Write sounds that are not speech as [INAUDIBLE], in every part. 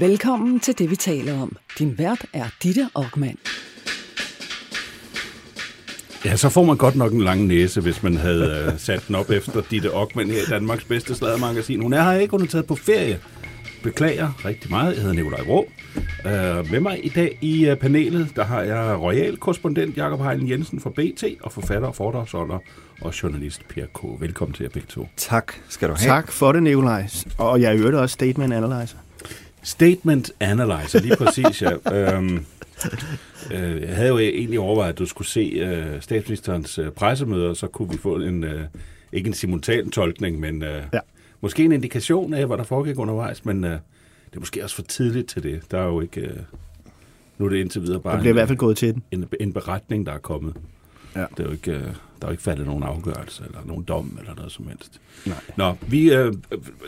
Velkommen til det, vi taler om. Din vært er Ditte Aukmann. Ja, så får man godt nok en lang næse, hvis man havde uh, sat den op efter Ditte Ockmann her i Danmarks bedste sladermagasin. Hun er her ikke, hun er taget på ferie. Beklager rigtig meget. Jeg hedder Nikolaj Vrå. Uh, med mig i dag i uh, panelet, der har jeg royal korrespondent Jakob Heilen Jensen fra BT og forfatter, foredragsholder og journalist Per K. Velkommen til jer begge to. Tak skal du have. Tak for det, Nikolaj. Og jeg øvrigt også Statement Analyzer. Statement Analyzer, lige præcis, ja. Um, [LAUGHS] øh, jeg havde jo egentlig overvejet, at du skulle se øh, statsministerens øh, pressemøder, så kunne vi få en, øh, ikke en simultan tolkning, men øh, ja. måske en indikation af, hvad der foregik undervejs, men øh, det er måske også for tidligt til det. Der er jo ikke... Øh, nu er det indtil videre bare det bliver en, i hvert fald gået til den. En, en beretning, der er kommet. Ja. Det er jo ikke, øh, der er jo ikke faldet nogen afgørelse, eller nogen dom, eller noget som helst. Nej. Nå, vi, øh,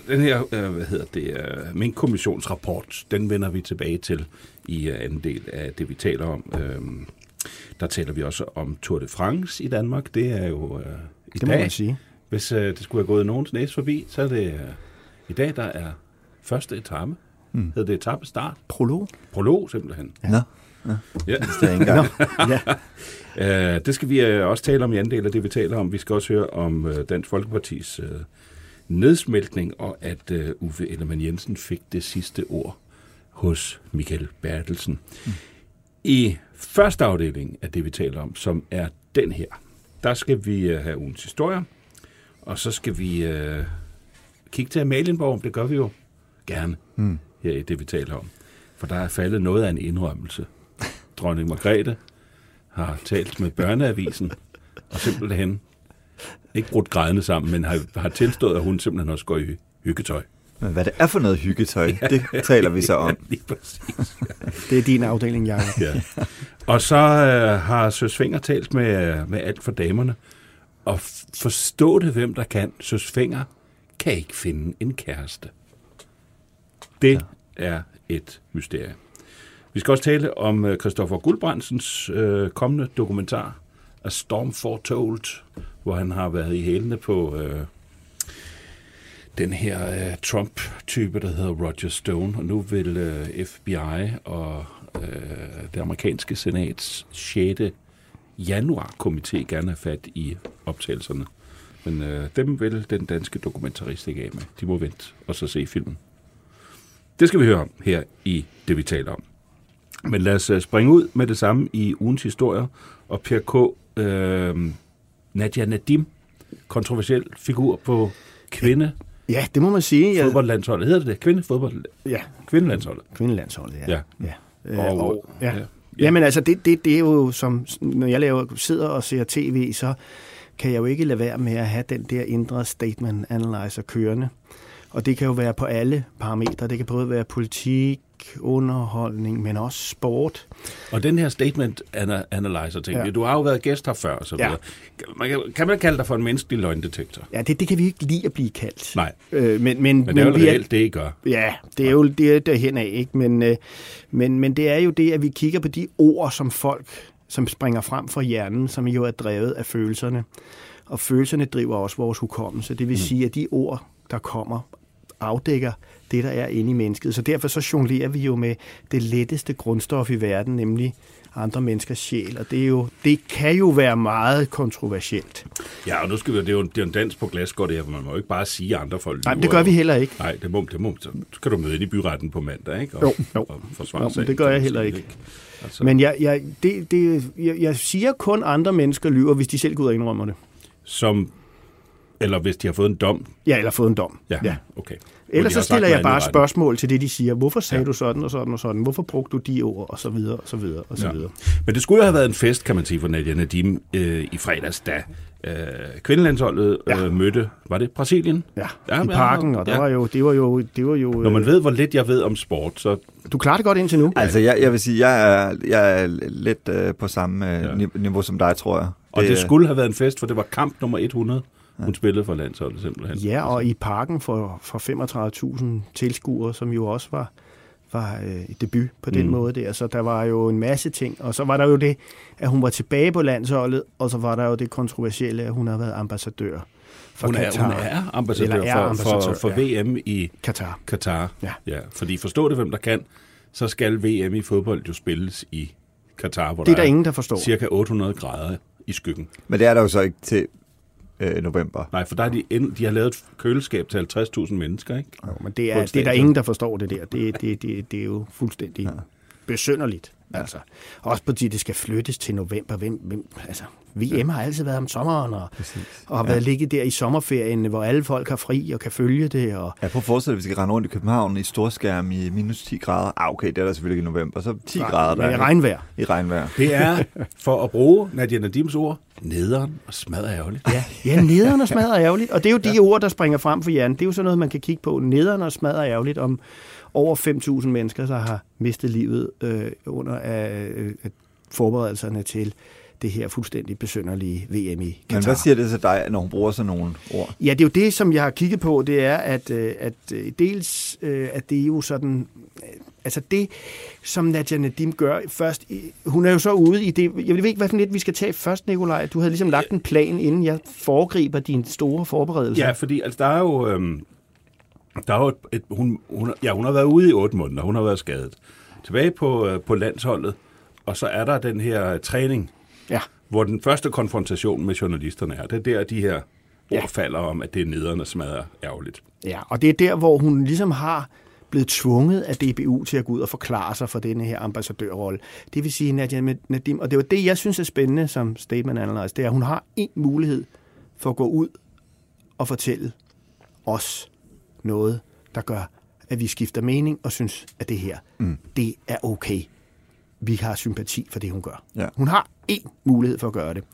den her, øh, hvad hedder det, øh, min kommissionsrapport, den vender vi tilbage til i øh, anden del af det, vi taler om. Øh, der taler vi også om Tour de France i Danmark. Det er jo øh, i det dag. man sige. Hvis øh, det skulle have gået nogens næse forbi, så er det øh, i dag, der er første etape. Mm. Hedder det etape start? Prolog. Prolog, simpelthen. Ja. Nå. Ja. ja. Det er engang. [LAUGHS] ja. uh, det skal vi uh, også tale om i anden del af det, vi taler om. Vi skal også høre om uh, Dansk Folkepartis uh, nedsmeltning, og at uh, Uffe Ellemann Jensen fik det sidste ord hos Michael Bertelsen. Mm. I første afdeling af det, vi taler om, som er den her, der skal vi uh, have ugens historie, og så skal vi uh, kigge til Amalienborg. Det gør vi jo gerne mm. her i det, vi taler om. For der er faldet noget af en indrømmelse. Dronning Margrethe har talt med børneavisen, og simpelthen ikke brudt grædende sammen, men har, har tilstået, at hun simpelthen også går i hyggetøj. Men hvad det er for noget hyggetøj, [LAUGHS] ja, det taler vi så om. [LAUGHS] Ja, lige præcis. Ja. Det er din afdeling, Jacob. Ja. Og så øh, har Søs Finger talt med, med alt for damerne, og forstå det, hvem der kan. Søs Finger kan ikke finde en kæreste. Det ja. er et mysterie. Vi skal også tale om øh, Christoffer Guldbrandsens øh, kommende dokumentar, A Storm Foretold, hvor han har været i hælene på øh, den her øh, Trump-type, der hedder Roger Stone, og nu vil øh, FBI og øh, det amerikanske senats 6. januar-komité gerne have fat i optagelserne. Men øh, dem vil den danske dokumentarist ikke af med. De må vente og så se filmen. Det skal vi høre om her i det, vi taler om. Men lad os springe ud med det samme i ugens historier. Og Per K. Øh, Nadia Nadim, kontroversiel figur på kvinde. Ja, det må man sige. Ja. Fodboldlandsholdet. Hedder det det? Kvindefodbold? Ja. Kvindelandsholdet. Kvindelandsholdet, ja. ja. ja. Og, og, ja. ja. Jamen altså, det, det, det er jo som, når jeg laver, sidder og ser tv, så kan jeg jo ikke lade være med at have den der indre statement analyzer kørende. Og det kan jo være på alle parametre. Det kan både være politik, underholdning, men også sport. Og den her statement analyzer ting, ja. du har jo været gæst her før, så ja. man kan, kan man kalde dig for en menneskelig løgndetektor? Ja, det, det kan vi ikke lide at blive kaldt. Nej, øh, men, men, men det er jo reelt, det I gør. Ja, det er jo det er derhen af, ikke? Men, øh, men, men det er jo det, at vi kigger på de ord, som folk, som springer frem fra hjernen, som jo er drevet af følelserne. Og følelserne driver også vores hukommelse. Det vil mm. sige, at de ord, der kommer, afdækker det, der er inde i mennesket. Så derfor så jonglerer vi jo med det letteste grundstof i verden, nemlig andre menneskers sjæl, og det, er jo, det kan jo være meget kontroversielt. Ja, og nu skal vi, det er jo, det er jo en dans på glasgård det her, for man må jo ikke bare sige andre folk. Nej, det gør vi heller ikke. Nej, det må, det må, så skal du møde ind i byretten på mandag, ikke? Og, jo, jo. Og forsvare jo, det gør jeg heller ikke. ikke. Altså. Men jeg, jeg, det, det, jeg, jeg siger kun, andre mennesker lyver, hvis de selv går ud og indrømmer det. Som, eller hvis de har fået en dom? Ja, eller fået en dom. Ja, ja. okay. Ellers så stiller jeg bare spørgsmål til det, de siger. Hvorfor sagde ja. du sådan og sådan og sådan? Hvorfor brugte du de ord? Og så videre, og så videre, og så ja. videre. Men det skulle jo have været en fest, kan man sige, for Nadia Nadim øh, i fredags, da øh, kvindelandsholdet ja. øh, mødte, var det Brasilien? Ja, ja i parken, og der ja. var jo, det var jo... Det var jo Når man øh, ved, hvor lidt jeg ved om sport, så... Du klarer det godt indtil nu. Altså, jeg, jeg vil sige, jeg er, jeg er lidt øh, på samme øh, ja. niveau som dig, tror jeg. Og det, det skulle have været en fest, for det var kamp nummer 100. Hun spillede for landsholdet simpelthen. Ja, og i parken for, for 35.000 tilskuere, som jo også var, var øh, debut på den mm. måde der. Så der var jo en masse ting. Og så var der jo det, at hun var tilbage på landsholdet, og så var der jo det kontroversielle, at hun har været ambassadør for Hun er, Katar. hun er ambassadør, Eller er for, ambassadør, for, for ja. VM i Katar. Katar. Ja. ja. Fordi forstå det, hvem der kan, så skal VM i fodbold jo spilles i Katar, hvor Det er der der ingen, der forstår. cirka 800 grader i skyggen. Men det er der jo så ikke til øh, november. Nej, for der er de, end, de har lavet et køleskab til 50.000 mennesker, ikke? Jo, men det er, et det er der ingen, der forstår det der. Det, det, det, det er jo fuldstændig ja. besynderligt. Altså. Også fordi det skal flyttes til november. Hvem, hvem, altså, VM har altid været om sommeren, og, og har været ligget der i sommerferien, hvor alle folk har fri og kan følge det. Og, Ja, prøv at forestille dig, at vi skal rende rundt i København i storskærm i minus 10 grader. Ah, okay, det er der selvfølgelig ikke i november. Så 10 grader der i er regnvejr. i regnvejr. Det er, for at bruge Nadia Nadims ord, nederen og smadret ærgerligt. Ja, ja nederen og smadret ærgerligt. Og det er jo de ja. ord, der springer frem for hjernen. Det er jo sådan noget, man kan kigge på. Nederen og smadret ærgerligt om over 5.000 mennesker, der har mistet livet øh, under øh, øh, forberedelserne til det her fuldstændig besynderlige VM i Katar. Men hvad siger det til dig, når hun bruger sådan nogle ord? Ja, det er jo det, som jeg har kigget på, det er, at, øh, at øh, dels, øh, at det er jo sådan, altså det, som Nadia Nadim gør først, hun er jo så ude i det, jeg ved ikke, hvad for lidt vi skal tage først, Nikolaj. Du havde ligesom lagt en plan, inden jeg foregriber din store forberedelse. Ja, fordi altså, der er jo... Øhm, der er jo et, et, hun, hun, ja, hun har været ude i otte måneder, hun har været skadet. Tilbage på, øh, på landsholdet, og så er der den her træning, ja. hvor den første konfrontation med journalisterne er. Det er der, de her ord Ja. falder om, at det er nederne smadrer ærgerligt. Ja, og det er der, hvor hun ligesom har blevet tvunget af DBU til at gå ud og forklare sig for denne her ambassadørrolle. Det vil sige Nadia Nadim, og det var det, jeg synes er spændende som statement analyst, det er, at hun har en mulighed for at gå ud og fortælle os noget, der gør, at vi skifter mening og synes, at det her, mm. det er okay. Vi har sympati for det, hun gør. Ja. Hun har én mulighed for at gøre det,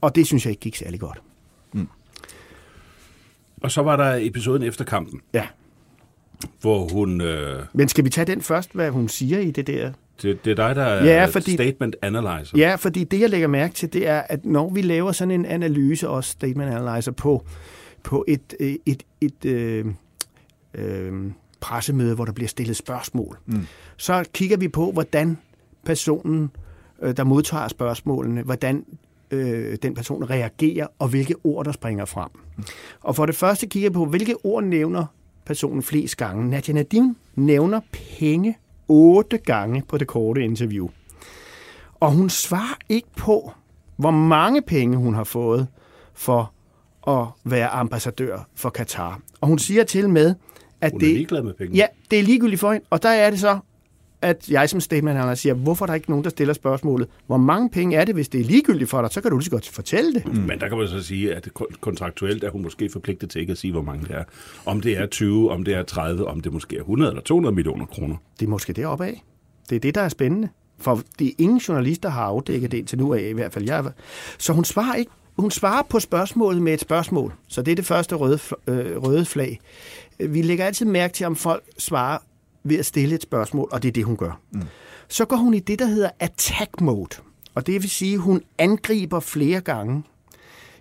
og det synes jeg ikke gik særlig godt. Og så var der episoden efter kampen, Ja. hvor hun... Øh, Men skal vi tage den først, hvad hun siger i det der det, det er dig, der er Ja, ja, fordi- statement analyzer. Ja, fordi det, jeg lægger mærke til, det er, at når vi laver sådan en analyse, også statement analyzer, på, på et, øh, et, et øh, øh, pressemøde, hvor der bliver stillet spørgsmål, mm. så kigger vi på, hvordan personen, øh, der modtager spørgsmålene, hvordan øh, den person reagerer, og hvilke ord, der springer frem. Mm. Og for det første kigger jeg på, hvilke ord nævner personen flest gange. Nadia Nadim nævner penge otte gange på det korte interview. Og hun svarer ikke på, hvor mange penge hun har fået for at være ambassadør for Katar. Og hun siger til med, at Hun er det, ligeglad med penge. ja, det er ligegyldigt for hende. Og der er det så, at jeg som statement analyst siger, hvorfor er der ikke nogen, der stiller spørgsmålet, hvor mange penge er det, hvis det er ligegyldigt for dig, så kan du lige så godt fortælle det. Mm. Men der kan man så sige, at kon- kontraktuelt er hun måske forpligtet til ikke at sige, hvor mange det er. Om det er 20, om det er 30, om det måske er 100 eller 200 millioner kroner. Det er måske deroppe af. Det er det, der er spændende. For det er ingen journalister, der har afdækket det indtil nu af, i hvert fald jeg. Så hun svarer ikke. Hun svarer på spørgsmålet med et spørgsmål. Så det er det første røde, øh, røde flag. Vi lægger altid mærke til, om folk svarer ved at stille et spørgsmål, og det er det, hun gør. Mm. Så går hun i det, der hedder attack mode. Og det vil sige, at hun angriber flere gange.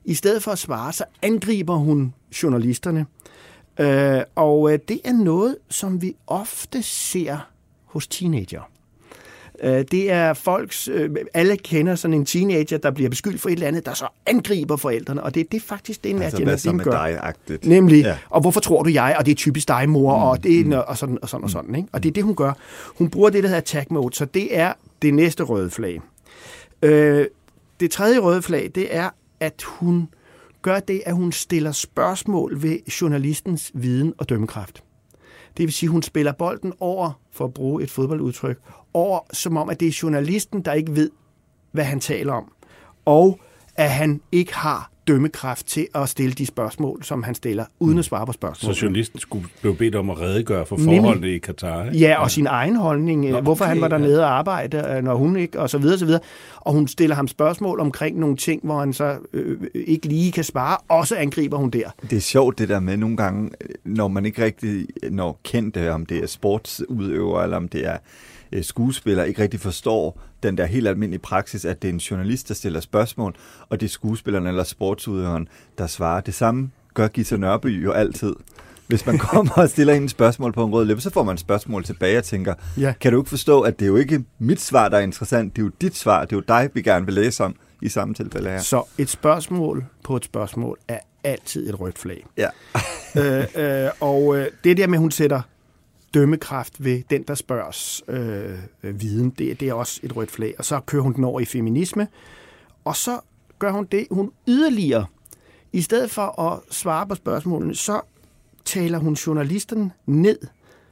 I stedet for at svare, så angriber hun journalisterne. Øh, og øh, det er noget, som vi ofte ser hos teenager. Øh, Det er folks, øh, alle kender sådan en teenager, der bliver beskyldt for et eller andet, der så angriber forældrene, og det er det faktisk det, Altså, Nadia hvad så Nadim gør. dig-agtigt? Nemlig, ja. Ja. og hvorfor tror du jeg, og det er typisk dig, mor, mm, og det er, og sådan og sådan og sådan. Ikke? Og det er det, hun gør. Hun bruger det, der hedder attack mode, så det er det næste røde flag. Øh, det tredje røde flag, det er, at hun gør det, at hun stiller spørgsmål ved journalistens viden og dømmekraft. Det vil sige, at hun spiller bolden over, for at bruge et fodboldudtryk, over som om, at det er journalisten, der ikke ved, hvad han taler om, og at han ikke har dømmekraft til at stille de spørgsmål, som han stiller, uden at svare på Så spørgsmål. journalisten skulle blive bedt om at redegøre for Nemlig. forholdene i Katar. Ikke? Ja, og sin egen holdning, Nå, Nå, hvorfor okay, han var dernede og arbejde, øh, når hun ikke, og så videre, så videre. Og hun stiller ham spørgsmål omkring nogle ting, hvor han så øh, ikke lige kan svare, og så angriber hun der. Det er sjovt det der med nogle gange, når man ikke rigtig når kendte, om det er sportsudøver, eller om det er øh, skuespiller, ikke rigtig forstår den der helt almindelige praksis, at det er en journalist, der stiller spørgsmål, og det er skuespilleren eller sportsudøveren, der svarer. Det samme gør Gita Nørby jo altid. Hvis man [LAUGHS] kommer og stiller et spørgsmål på en rød læbe, så får man et spørgsmål tilbage og tænker, Ja. kan du ikke forstå, at det er jo ikke mit svar, der er interessant, det er jo dit svar, det er jo dig, vi gerne vil læse om i samme tilfælde her. Så et spørgsmål på et spørgsmål er altid et rødt flag. Ja. [LAUGHS] øh, øh, og øh, det der med, hun sætter dømmekraft ved den, der spørges øh, øh, viden, det, det er også et rødt flag. Og så kører hun den over i feminisme, og så gør hun det, hun yderligere, i stedet for at svare på spørgsmålene, så taler hun journalisten ned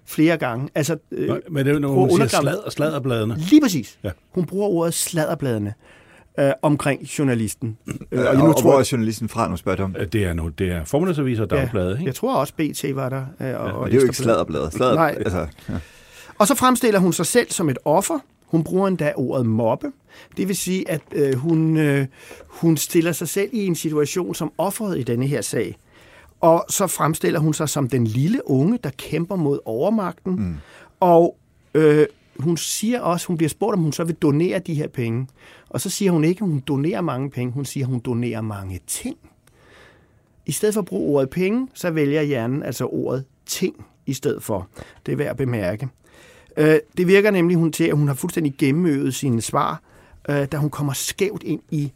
flere gange. Altså, øh, Men det er jo, når hun siger slad, sladderbladene. Lige præcis. Ja. Hun bruger ordet sladderbladene øh, omkring journalisten. Øh, Og, jeg og, nu og hvor er journalisten fra, nu spørger om? Øh, Det er, nu, det er formiddagsaviser og dagblade, ikke? Jeg tror også, BT var der. Øh, og, og Men det er jo ikke sladderbladet. Sladder, Nej. Altså, ja. Og så fremstiller hun sig selv som et offer. Hun bruger endda ordet mobbe. Det vil sige, at øh, hun, øh, hun stiller sig selv i en situation som offeret i denne her sag. Og så fremstiller hun sig som den lille unge, der kæmper mod overmagten. Mm. Og øh, hun siger også, hun bliver spurgt, om hun så vil donere de her penge. Og så siger hun ikke, at hun donerer mange penge. Hun siger, at hun donerer mange ting. I stedet for at bruge ordet penge, så vælger hjernen altså ordet ting i stedet for. Det er værd at bemærke. Øh, det virker nemlig hun til, at hun har fuldstændig gennemøvet sine svar, øh, da hun kommer skævt ind i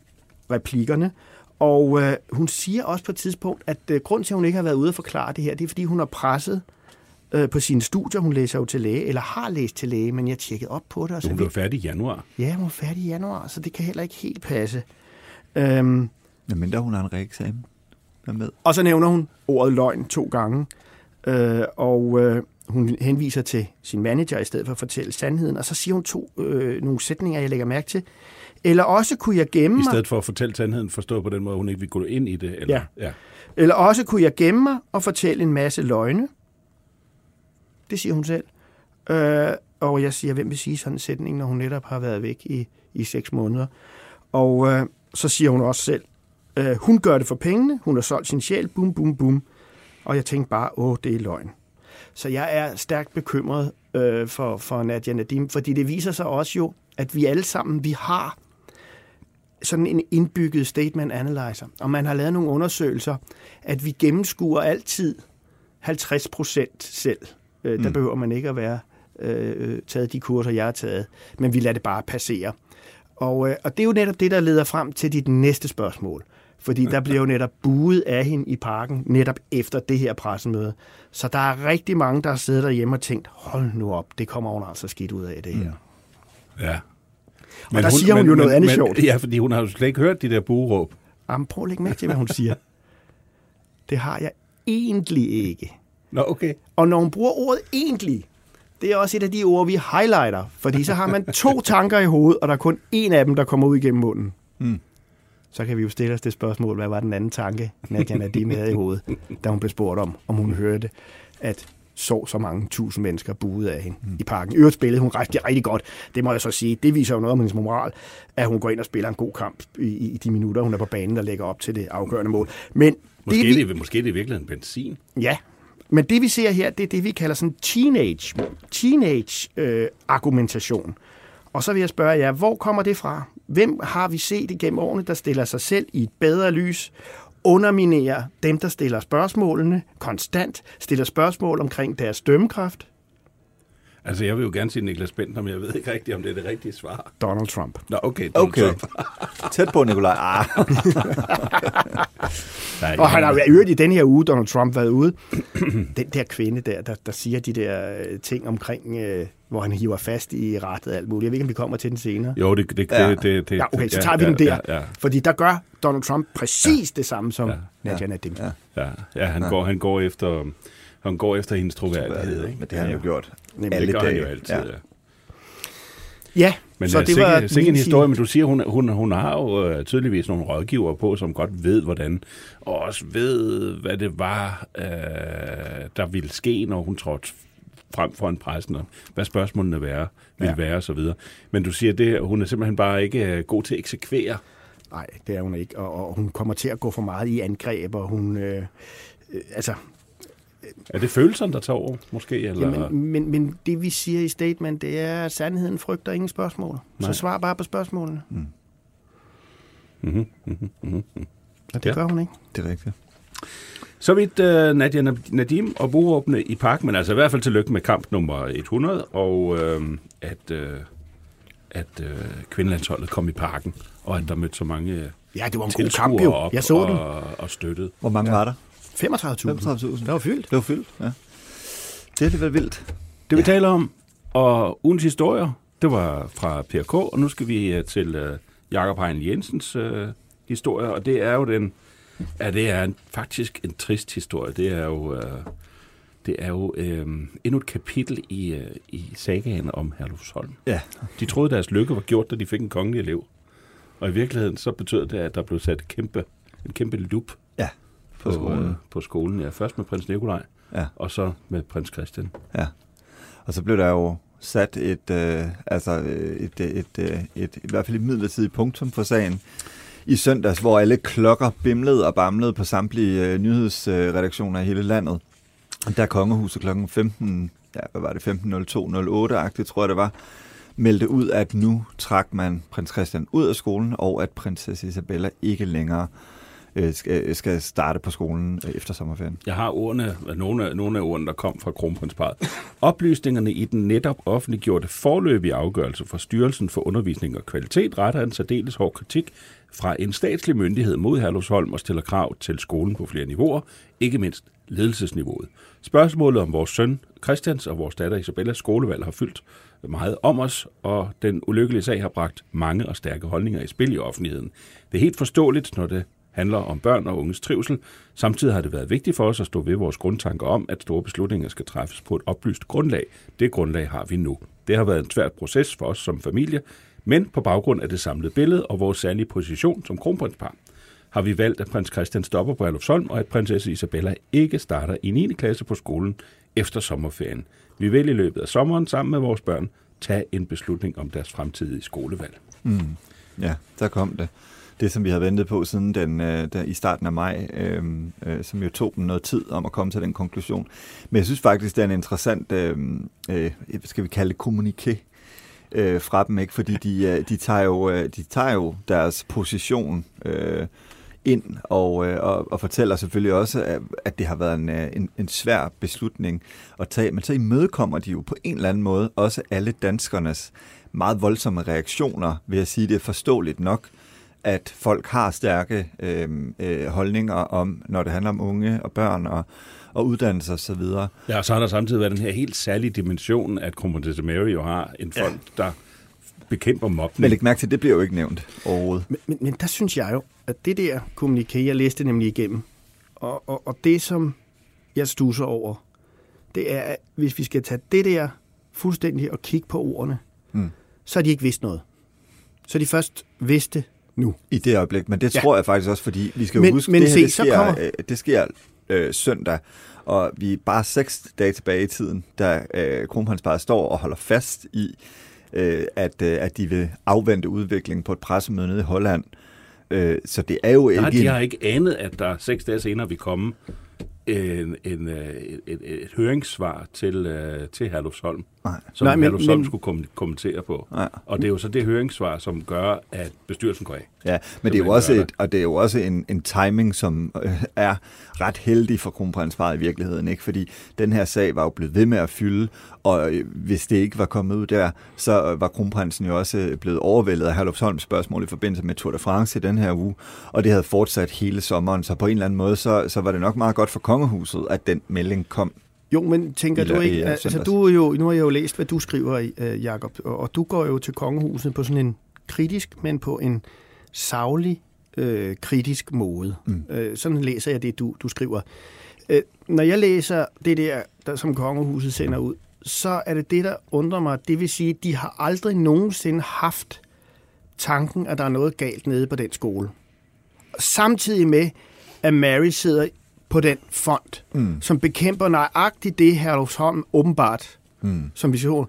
replikkerne. Og øh, hun siger også på et tidspunkt, at grund til, at hun ikke har været ude og forklare det her, det er, fordi hun har presset øh, på sine studier. Hun læser jo til læge, eller har læst til læge, men jeg tjekkede op på det. Og så Hun blev færdig i januar. Ja, hun er færdig i januar, så det kan heller ikke helt passe. Øhm, Men mindre hun har en reeksamen. Med? og så nævner hun ordet løgn to gange, øh, og øh, hun henviser til sin manager i stedet for at fortælle sandheden, og så siger hun to øh, nogle sætninger, jeg lægger mærke til. Eller også kunne jeg gemme I mig, stedet for at fortælle sandheden, forstå på den måde, hun ikke vil gå ind i det. Eller, Ja. ja. eller også kunne jeg gemme mig og fortælle en masse løgne. Det siger hun selv. Øh, og jeg siger, hvem vil sige sådan en sætning, når hun netop har været væk i, i seks måneder. Og øh, så siger hun også selv, øh, hun gør det for pengene, hun har solgt sin sjæl, bum, bum, bum. Og jeg tænkte bare, åh, det er løgn. Så jeg er stærkt bekymret øh, for, for Nadia Nadim, fordi det viser sig også jo, at vi alle sammen, vi har sådan en indbygget statement analyzer. Og man har lavet nogle undersøgelser, at vi gennemskuer altid 50 procent selv. Øh, der Mm. behøver man ikke at være øh, taget de kurser, jeg har taget, men vi lader det bare passere. Og, øh, og det er jo netop det, der leder frem til dit næste spørgsmål. Fordi der bliver jo netop buet af hende i parken, netop efter det her pressemøde. Så der er rigtig mange, der har siddet derhjemme og tænkt, hold nu op, det kommer hun altså skidt ud af det her. Mm. ja. Og der siger hun jo noget andet sjovt. Ja, fordi hun har jo slet ikke hørt de der bueråb. Jamen, prøv at lægge mærke til, hvad hun siger. Det har jeg egentlig ikke. Nå, okay. Og når hun bruger ordet egentlig, det er også et af de ord, vi highlighter. Fordi så har man to [LAUGHS] tanker i hovedet, og der er kun en af dem, der kommer ud igennem munden. Mm. Så kan vi jo stille os det spørgsmål, hvad var den anden tanke, Nadia Nadim havde i hovedet, [LAUGHS] da hun blev spurgt om, om hun hørte, at så så mange tusind mennesker buede af hende mm. i parken. I øvrigt spillede hun rigtig, rigtig godt. Det må jeg så sige. Det viser jo noget om hendes moral, at hun går ind og spiller en god kamp i, i de minutter, hun er på banen, der lægger op til det afgørende mål. Men Måske, det, vi, det, måske det er virkelig en benzin. Ja, men det vi ser her, det er det, vi kalder sådan teenage, teenage øh, argumentation. Og så vil jeg spørge jer, hvor kommer det fra? Hvem har vi set igennem årene, der stiller sig selv i et bedre lys, underminerer dem, der stiller spørgsmålene konstant, stiller spørgsmål omkring deres dømmekraft? Altså, jeg vil jo gerne sige Niklas Bentner, men jeg ved ikke rigtigt, om det er det rigtige svar. Donald Trump. Nå, okay. Donald Okay. Trump. Tæt på, Nikolaj. Ah. [LAUGHS] Nej, Og han har jo i øvrigt i den her uge, Donald Trump, været ude. Den der kvinde der, der, der siger de der øh, ting omkring, øh, hvor han hiver fast i rettet og alt muligt. Jeg ved ikke, om vi kommer til den senere. Jo, det, det, Ja. det, det, det Ja, okay, så tager vi den der. Ja, ja, Fordi der gør Donald Trump præcis det samme som Ja. Nadia Nadim. Ja. ja, ja han, Går, han, går efter, han går efter hendes troværdighed. Ikke? Men det har han jo gjort Nemlig. alle det gør dage. han jo altid. Ja. Ja. Men så så det var sikke, sikke en historie, men du siger, hun, hun, hun har jo øh, tydeligvis nogle rådgiver på, som godt ved, hvordan, og også ved, hvad det var, øh, der ville ske, når hun trådte frem for en pressen, og hvad spørgsmålene være, ville Ja. ja. være og så videre. Men du siger, det, hun er simpelthen bare ikke øh, god til at eksekvere. Nej, det er hun ikke. Og, og hun kommer til at gå for meget i angreb, og hun... Øh, øh, altså, Er det følelserne, der tager over, måske? Eller? jamen, men, men det vi siger i statement, det er, at sandheden frygter ingen spørgsmål. Nej. Så svar bare på spørgsmålene. Mm-hmm, mm-hmm, mm-hmm. Og det Ja. gør hun ikke. Det er rigtigt. Så vidt uh, Nadia Nadim og buråbne i park, men altså i hvert fald tillykke med kamp nummer 100, og øh, at, øh, at øh, kvindelandsholdet kom i parken, og at der mødte så mange Ja, det var en god kamp jo. op Jeg så den. og, og støttede. Hvor mange ja. var der? 35.000. 35.000. Det var fyldt. Det var fyldt, ja. Det er alligevel vildt. Det vi ja. taler om, og ugens historier, det var fra PRK, og nu skal vi øh, til uh, Jakob Hein Jensens uh, historie, og det er jo den, ja, det er en, faktisk en trist historie. Det er jo, uh, det er jo uh, endnu et kapitel i, uh, i sagaen om Herlufsholm. Ja. De troede, deres lykke var gjort, da de fik en kongelig elev. Og i virkeligheden så betød det, at der blev sat kæmpe, en kæmpe lup Ja, på på, skolen. Øh, på skolen. Ja, først med prins Nikolaj, Ja. og så med prins Christian. Ja. Og så blev der jo sat et, øh, altså øh, et, et, et, et, et, i hvert fald et midlertidigt punktum for sagen i søndags, hvor alle klokker bimlede og bamlede på samtlige øh, nyhedsredaktioner i hele landet. Der kongehuset klokken 15, ja, hvad var det, 15.02.08-agtigt, tror jeg det var, meldte ud, at nu trak man prins Christian ud af skolen, og at prinsesse Isabella ikke længere øh, Øh, skal, øh, skal starte på skolen øh, efter sommerferien. Jeg har ordene, nogle, af, nogle af ordene, der kom fra kronprinsparet. Oplysningerne i den netop offentliggjorte forløbige afgørelse fra Styrelsen for Undervisning og Kvalitet retter en særdeles hård kritik fra en statslig myndighed mod Herlufsholm og stiller krav til skolen på flere niveauer, ikke mindst ledelsesniveauet. Spørgsmålet om vores søn Christians og vores datter Isabellas skolevalg har fyldt meget om os, og den ulykkelige sag har bragt mange og stærke holdninger i spil i offentligheden. Det er helt forståeligt, når det handler om børn og unges trivsel. Samtidig har det været vigtigt for os at stå ved vores grundtanker om, at store beslutninger skal træffes på et oplyst grundlag. Det grundlag har vi nu. Det har været en svær proces for os som familie, men på baggrund af det samlede billede og vores særlige position som kronprinspar, har vi valgt, at prins Christian stopper på Alufsholm, og at prinsesse Isabella ikke starter i 9. klasse på skolen efter sommerferien. Vi vil i løbet af sommeren sammen med vores børn tage en beslutning om deres fremtidige skolevalg. Mm. Ja, der kom det. Det, som vi har ventet på siden den, øh, der, i starten af maj, øh, øh, som jo tog dem noget tid om at komme til den konklusion. Men jeg synes faktisk, det er en interessant, øhm, øh, øh, skal vi kalde det kommuniké øh, fra dem, ikke? fordi de, øh, de, tager jo, øh, de tager jo deres position øh, ind og, øh, og, og fortæller selvfølgelig også, at, det har været en, øh, en, en svær beslutning at tage. Men så imødekommer de jo på en eller anden måde også alle danskernes meget voldsomme reaktioner, vil jeg sige, det er forståeligt nok, at folk har stærke øh, øh, holdninger om, når det handler om unge og børn og, og uddannelse og så videre. Ja, og så har der samtidig været den her helt særlige dimension, at kronprinsesse Mary jo har en fond, ja. der bekæmper mobning. Men læg mærke til, det bliver jo ikke nævnt overhovedet. Men, men, men der synes jeg jo, at det der kommuniké, jeg læste nemlig igennem, og, og, og det, som jeg stusser over, det er, at hvis vi skal tage det der fuldstændig og kigge på ordene, Mm. så har de ikke vidst noget. Så de først vidste nu. I det øjeblik, men det Ja. tror jeg faktisk også, fordi vi skal jo Men- huske, men det her se, det så sker, kommer- øh, det sker øh, søndag, og vi er bare seks dage tilbage i tiden, da øh, kronprinsparet står og holder fast i, øh, at, øh, at de vil afvente udviklingen på et pressemøde nede i Holland. Øh, så det er jo Nej, ikke... de en- har ikke anet, at der seks dage senere vil komme en, en, øh, et, et, et høringssvar til, øh, til Herlufsholm, Nej. som Nej, men- Herlufsholm men- skulle kom, kommentere på. Nej. Og det er jo så det høringssvar, som gør, at bestyrelsen går af. Ja, men det er jo også, et, og det er jo også en, en timing, som øh, er ret heldig for kronprinsparet i virkeligheden, ikke? fordi den her sag var jo blevet ved med at fylde, og øh, hvis det ikke var kommet ud der, så øh, var kronprinsen jo også blevet overvældet af Herlufsholms spørgsmål i forbindelse med Tour de France i den her uge, og det havde fortsat hele sommeren, så på en eller anden måde, så, så var det nok meget godt for kongehuset, at den melding kom. Jo, men tænker Eller du ikke, ja, altså du er jo, nu har jeg jo læst, hvad du skriver i, uh, Jacob, og, og du går jo til kongehuset på sådan en kritisk, men på en savlig, øh, kritisk måde. Mm. Øh, sådan læser jeg det, du, du skriver. Øh, når jeg læser det der, der, som kongehuset sender ud, så er det det, der undrer mig. Det vil sige, de har aldrig nogensinde haft tanken, at der er noget galt nede på den skole. Samtidig med, at Mary sidder på den fond, mm. som bekæmper nøjagtigt det, Herlufsholm åbenbart, mm. som vision.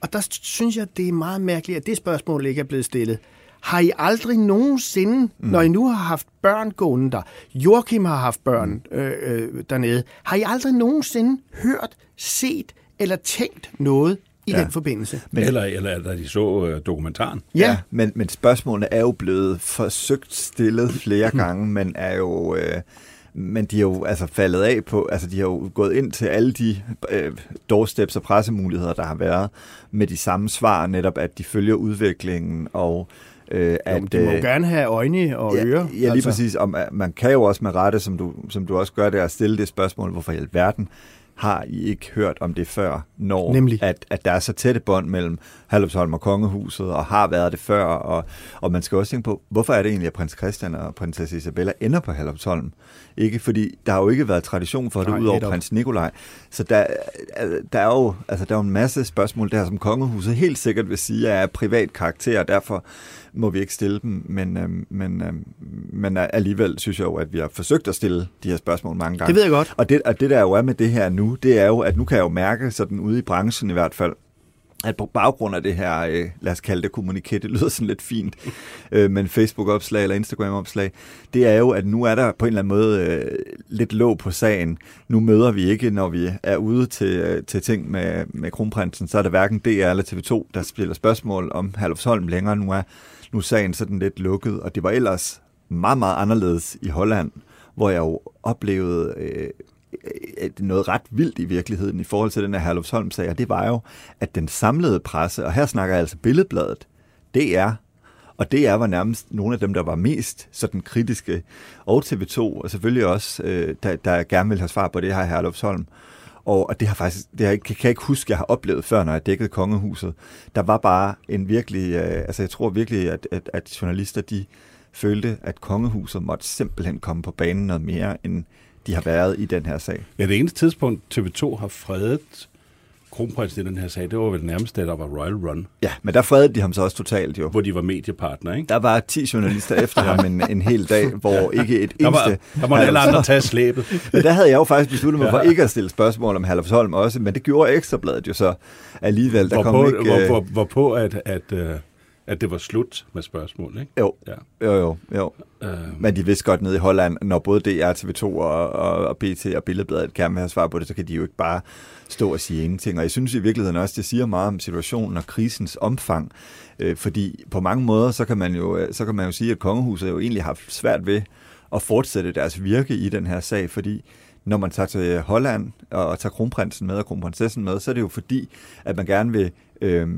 Og der synes jeg, det er meget mærkeligt, at det spørgsmål ikke er blevet stillet. Har I aldrig nogensinde, mm. når I nu har haft børn gående der, Joachim har haft børn øh, øh, dernede, har I aldrig nogensinde hørt, set eller tænkt noget i Ja. den forbindelse? Men, eller, eller da de så øh, dokumentaren. Ja, men, men spørgsmålene er jo blevet forsøgt stillet flere [CLEARS THROAT] gange, men er jo... Øh, men de er jo altså faldet af på, altså de har jo gået ind til alle de øh, doorsteps og pressemuligheder, der har været, med de samme svar, netop at de følger udviklingen, og Øh, at, jo, de må øh, gerne have øjne og ja, ører. Ja, lige altså. præcis. Om, man kan jo også med rette, som du, som du også gør det, at stille det spørgsmål, hvorfor i alverden har I ikke hørt om det før, når Nemlig. At, at der er så tætte bånd mellem Halvsholm og Kongehuset, og har været det før, og, og man skal også tænke på, hvorfor er det egentlig, at prins Christian og prinsesse Isabella ender på Halvsholm? Ikke fordi der har jo ikke været tradition for det, Nej, udover prins Nikolaj. Så der, der, er jo, altså, der er jo en masse spørgsmål der, som Kongehuset helt sikkert vil sige, er privat karakter, og derfor må vi ikke stille dem, men, øh, men, øh, men alligevel synes jeg jo, at vi har forsøgt at stille de her spørgsmål mange gange. Det ved jeg godt. Og det, og det der jo er med det her nu, det er jo, at nu kan jeg jo mærke sådan ude i branchen i hvert fald, at på baggrund af det her, øh, lad os kalde det kommunikere, det lyder sådan lidt fint, [LAUGHS] øh, men Facebook-opslag eller Instagram-opslag, det er jo, at nu er der på en eller anden måde øh, lidt låg på sagen. Nu møder vi ikke, når vi er ude til, øh, til ting med, med kronprinsen, så er der hverken DR eller TV2, der spiller spørgsmål om Herlufsholm længere. Nu er, nu er sagen sådan lidt lukket, og det var ellers meget, meget anderledes i Holland, hvor jeg jo oplevede øh, Øh, øh, noget ret vildt i virkeligheden i forhold til den her Herlufsholm-sag, og det var jo, at den samlede presse, og her snakker jeg altså Billedbladet, det er og det er var nærmest nogle af dem, der var mest sådan kritiske, og TV2, og selvfølgelig også, øh, der, der gerne vil have svar på det her Herlufsholm. Og, og det har faktisk, det har, kan, kan jeg ikke huske, jeg har oplevet før, når jeg dækkede kongehuset. Der var bare en virkelig, øh, altså jeg tror virkelig, at, at, at journalister, de følte, at kongehuset måtte simpelthen komme på banen noget mere, end de har været i den her sag. Ja, det eneste tidspunkt, TV2 har fredet kronprinsen i den her sag, det var vel nærmest, da der var Royal Run. Ja, men der fredede de ham så også totalt jo. Hvor de var mediepartner, ikke? Der var 10 journalister efter [LAUGHS] ham en, en hel dag, hvor ikke et der var, eneste... Der måtte alle andre tage slæbet. [LAUGHS] men der havde jeg jo faktisk besluttet mig for ikke at stille spørgsmål om Herlufsholm også, men det gjorde Ekstrabladet jo så alligevel. Der hvorpå, kom ikke, hvor, hvor, hvorpå at, at, øh, at det var slut med spørgsmål, ikke? Jo, ja. jo, jo. jo. Øh. Men de vidste godt nede i Holland, når både DR, TV2 og, og, og BT og Billedbladet gerne vil have svar på det, så kan de jo ikke bare stå og sige ingenting. Og jeg synes i virkeligheden også, det siger meget om situationen og krisens omfang. Øh, fordi på mange måder, så kan, man jo, øh, så kan man jo sige, at kongehuset jo egentlig har haft svært ved at fortsætte deres virke i den her sag, fordi når man tager til Holland og tager kronprinsen med og kronprinsessen med, så er det jo fordi, at man gerne vil øh,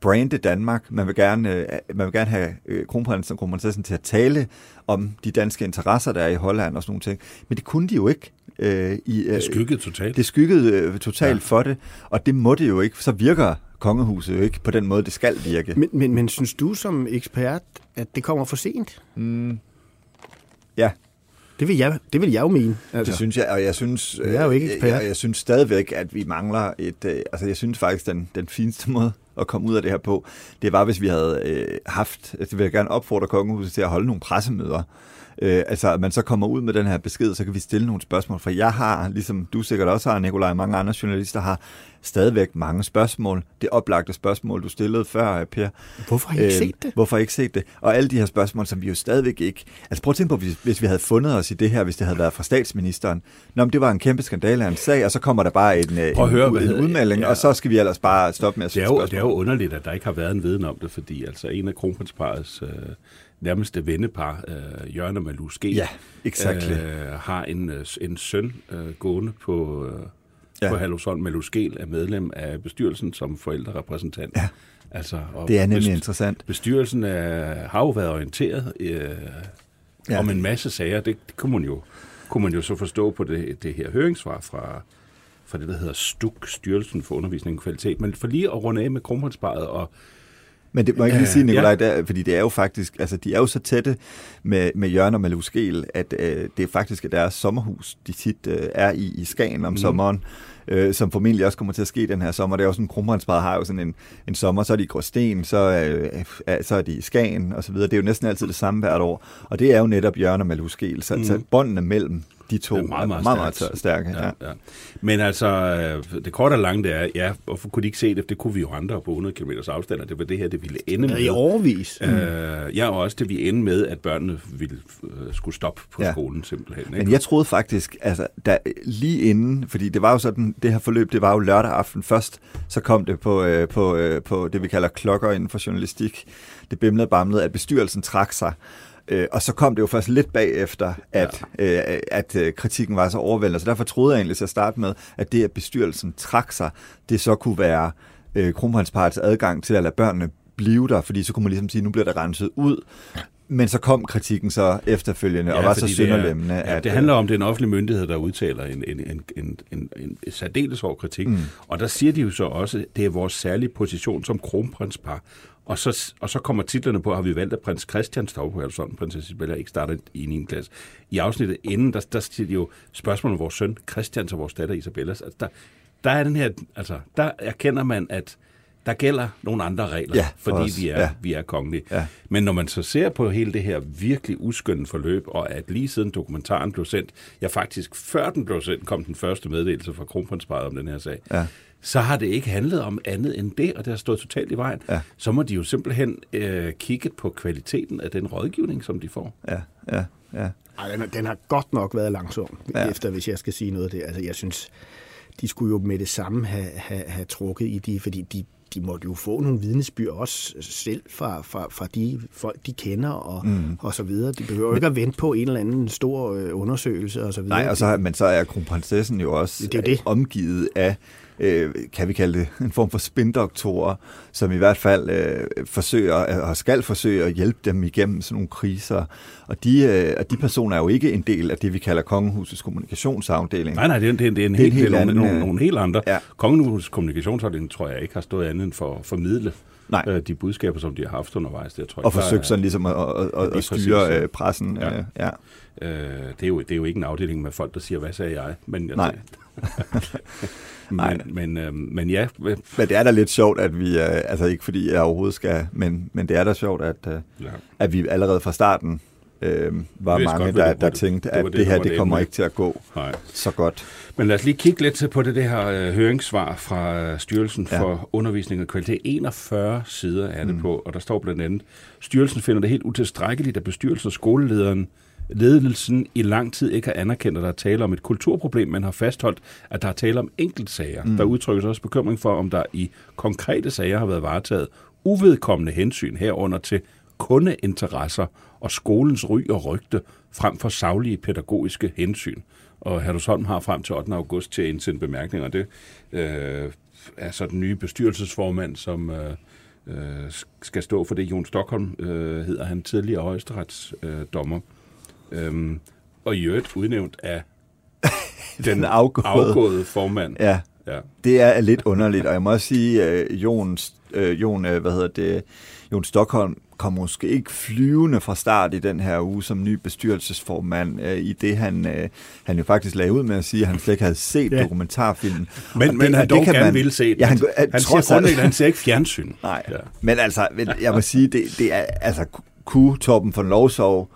brande Danmark. Man vil gerne, øh, man vil gerne have øh, kronprinsen og kronprinsessen til at tale om de danske interesser, der er i Holland og sådan nogle ting. Men det kunne de jo ikke. Øh, i, øh, det skyggede totalt. Det skyggede øh, totalt ja. for det, og det må det jo ikke. Så virker kongehuset jo ikke på den måde, det skal virke. Men, men, men synes du som ekspert, at det kommer for sent? Mm. Ja, det vil jeg, det vil jeg jo mene. Altså. Det synes jeg, og jeg synes, jeg er jo ikke ekspert. Jeg, jeg synes stadigvæk, at vi mangler et... Øh, altså, jeg synes faktisk, den, den fineste måde at komme ud af det her på, det var, hvis vi havde øh, haft... Altså, det vil jeg gerne opfordre kongehuset til at holde nogle pressemøder, øh, altså at man så kommer ud med den her besked, så kan vi stille nogle spørgsmål, for jeg har, ligesom du sikkert også har, Nikolaj, og mange andre journalister har, stadigvæk mange spørgsmål. Det oplagte spørgsmål, du stillede før, Per. Hvorfor har I ikke øh, set det? Hvorfor har I ikke set det? Og alle de her spørgsmål, som vi jo stadigvæk ikke... Altså prøv at tænke på, hvis, hvis vi havde fundet os i det her, hvis det havde været fra statsministeren. Nå, men det var en kæmpe skandale af en sag, og så kommer der bare en, en, høre, en, en udmelding, ja. og så skal vi ellers bare stoppe med at det er, jo, det er jo underligt, at der ikke har været en viden om det, fordi altså en af kronprinsparets øh, nærmeste vennepar, øh, Jørgen og Malou ja, exactly. øh, har en, øh, en søn øh, gående på... Øh, ja. på Halvsholm Meluskel er medlem af bestyrelsen som forældrerepræsentant. Ja. Altså, og det er nemlig best- interessant. Bestyrelsen er, har jo været orienteret øh, ja. om en masse sager. Det, det kunne, man jo, kunne man jo så forstå på det, det her høringssvar fra, fra det, der hedder STUK, Styrelsen for Undervisning og Kvalitet. Men for lige at runde af med kronprinsparet og men det må jeg ikke lige sige, Nicolaj, ja. der, fordi det er jo faktisk, altså de er jo så tætte med, med Jørgen og Malou Skel, at øh, det er faktisk deres sommerhus, de tit øh, er i, i Skagen om mm. sommeren øh, som formentlig også kommer til at ske den her sommer. Det er jo sådan, Kronprindsparet har jo sådan en, en sommer, så er de i Gråsten, så, øh, så er de i Skagen og så videre. Det er jo næsten altid det samme hvert år. Og det er jo netop Jørgen og Malou Skel. Så, mm. så båndene mellem de to er meget, meget, meget, meget, meget stærke. Ja, ja. Ja. Men altså, øh, det korte og lange, det er, ja, hvorfor kunne de ikke se det? Det kunne vi jo andre på 100 km afstand, og det var det her, det ville ende med. I overvis. Øh, ja, og også det vi ende med, at børnene ville, øh, skulle stoppe på ja. skolen simpelthen. Ikke? Men jeg troede faktisk, altså, da, lige inden, fordi det var jo sådan, det her forløb, det var jo lørdag aften først, så kom det på, øh, på, øh, på det, vi kalder klokker inden for journalistik. Det bimlede bamlede, at bestyrelsen trak sig. Øh, og så kom det jo først lidt bagefter, at, ja. øh, at øh, kritikken var så overvældende. Så derfor troede jeg egentlig til at starte med, at det, at bestyrelsen trak sig, det så kunne være øh, kronprinsparets adgang til at lade børnene blive der, fordi så kunne man ligesom sige, nu bliver det renset ud. Men så kom kritikken så efterfølgende, ja, og var så er- synderlemmende. Ja, det handler om, det er en offentlig myndighed, der udtaler en, en, en, en, en, en særdeles hård kritik. Mm. Og der siger de jo så også, at det er vores særlige position som kronprinspar. Og så, og så kommer titlerne på, har vi valgt, at prins Christian står på sådan, prinsesse Isabella ikke starter i 9. klasse. I afsnittet inden, der, der siger de jo spørgsmål om vores søn Christian og vores datter Isabellas. Altså, der, der er den her, altså, der erkender man, at der gælder nogle andre regler, Ja, for fordi os. vi er, Ja. vi er kongelige. Ja. Men når man så ser på hele det her virkelig uskønne forløb, og at lige siden dokumentaren blev sendt, ja faktisk før den blev sendt, kom den første meddelelse fra kronprinsparet om den her sag, Ja. så har det ikke handlet om andet end det, og det har stået totalt i vejen. Ja. Så må de jo simpelthen øh, kigge på kvaliteten af den rådgivning, som de får. Ja, ja, ja. Ej, den, har- den har godt nok været langsom, ja. efter hvis jeg skal sige noget af det. Altså, jeg synes, de skulle jo med det samme have, have, have trukket i de, fordi de, de måtte jo få nogle vidnesbyrd også selv fra, fra, fra de folk, de kender og, mm. og så videre. De behøver jo ikke at vente på en eller anden stor øh, undersøgelse og så videre. Nej, og så, men så er kronprinsessen jo også Det er det. omgivet af, øh, kan vi kalde det, en form for spindoktorer, som i hvert fald øh, forsøger, og skal forsøge at hjælpe dem igennem sådan nogle kriser. Og de, øh, og de personer er jo ikke en del af det, vi kalder kongehusets kommunikationsafdeling. Nej, nej, det er, det er, det er en Det er en helt, helt anden, nogle, øh, nogle, nogle helt andre. ja. Kongehusets kommunikationsafdeling tror jeg ikke har stået andet end for at formidle Nej. øh, de budskaber, som de har haft undervejs. Det, tror jeg, Og der forsøgt sådan ligesom at, at, at, at styre præcis, øh, pressen. Ja. Øh, ja. Øh, det, er jo, det er jo ikke en afdeling med folk, der siger, hvad sagde jeg? Men, jeg- Nej. [LAUGHS] Nej. men, men, øh, men ja, Men det er da lidt sjovt, at vi, øh, altså ikke fordi jeg overhovedet skal, men, men det er da sjovt, at, øh, ja. at vi allerede fra starten øh, var mange, godt, der, der var. tænkte, at det, det, der her, det kommer ikke til at gå nej. så godt. Men lad os lige kigge lidt på det, det her øh, høringssvar fra øh, Styrelsen Ja. for Undervisning og Kvalitet. 41 sider er det mm. på, og der står blandt andet, Styrelsen finder det helt utilstrækkeligt, at bestyrelsen og skolelederen ledelsen i lang tid ikke har anerkendt, at der er tale om et kulturproblem, men har fastholdt, at der er tale om enkeltsager. Mm. Der udtrykkes også bekymring for, om der i konkrete sager har været varetaget uvedkommende hensyn herunder til kundeinteresser og skolens ry og rygte frem for savlige pædagogiske hensyn. Og Herlufsholm har frem til 8. august til at indsende bemærkninger. Det øh, er så den nye bestyrelsesformand, som øh, øh, skal stå for det. Jon Stockholm øh, hedder han, tidligere højesteretsdommer. Øh, dommer. øhm, og i øvrigt udnævnt af [LAUGHS] den afgåede. afgåede formand. Ja, Ja. det er lidt underligt, og jeg må også sige, øh, Jon, øh, Jon, øh, hvad hedder det, Jon Stockholm kom måske ikke flyvende fra start i den her uge som ny bestyrelsesformand, øh, i det han, øh, han jo faktisk lagde ud med at sige, at han slet ikke havde set Ja. dokumentarfilmen. Men, Og men han dog kan gerne man- ville se den. Ja, han, han, han, han, siger trods alt- han ser ikke fjernsyn. Nej, Ja. men altså, jeg må sige, det, det er, altså, kunne Torben von Lovsov,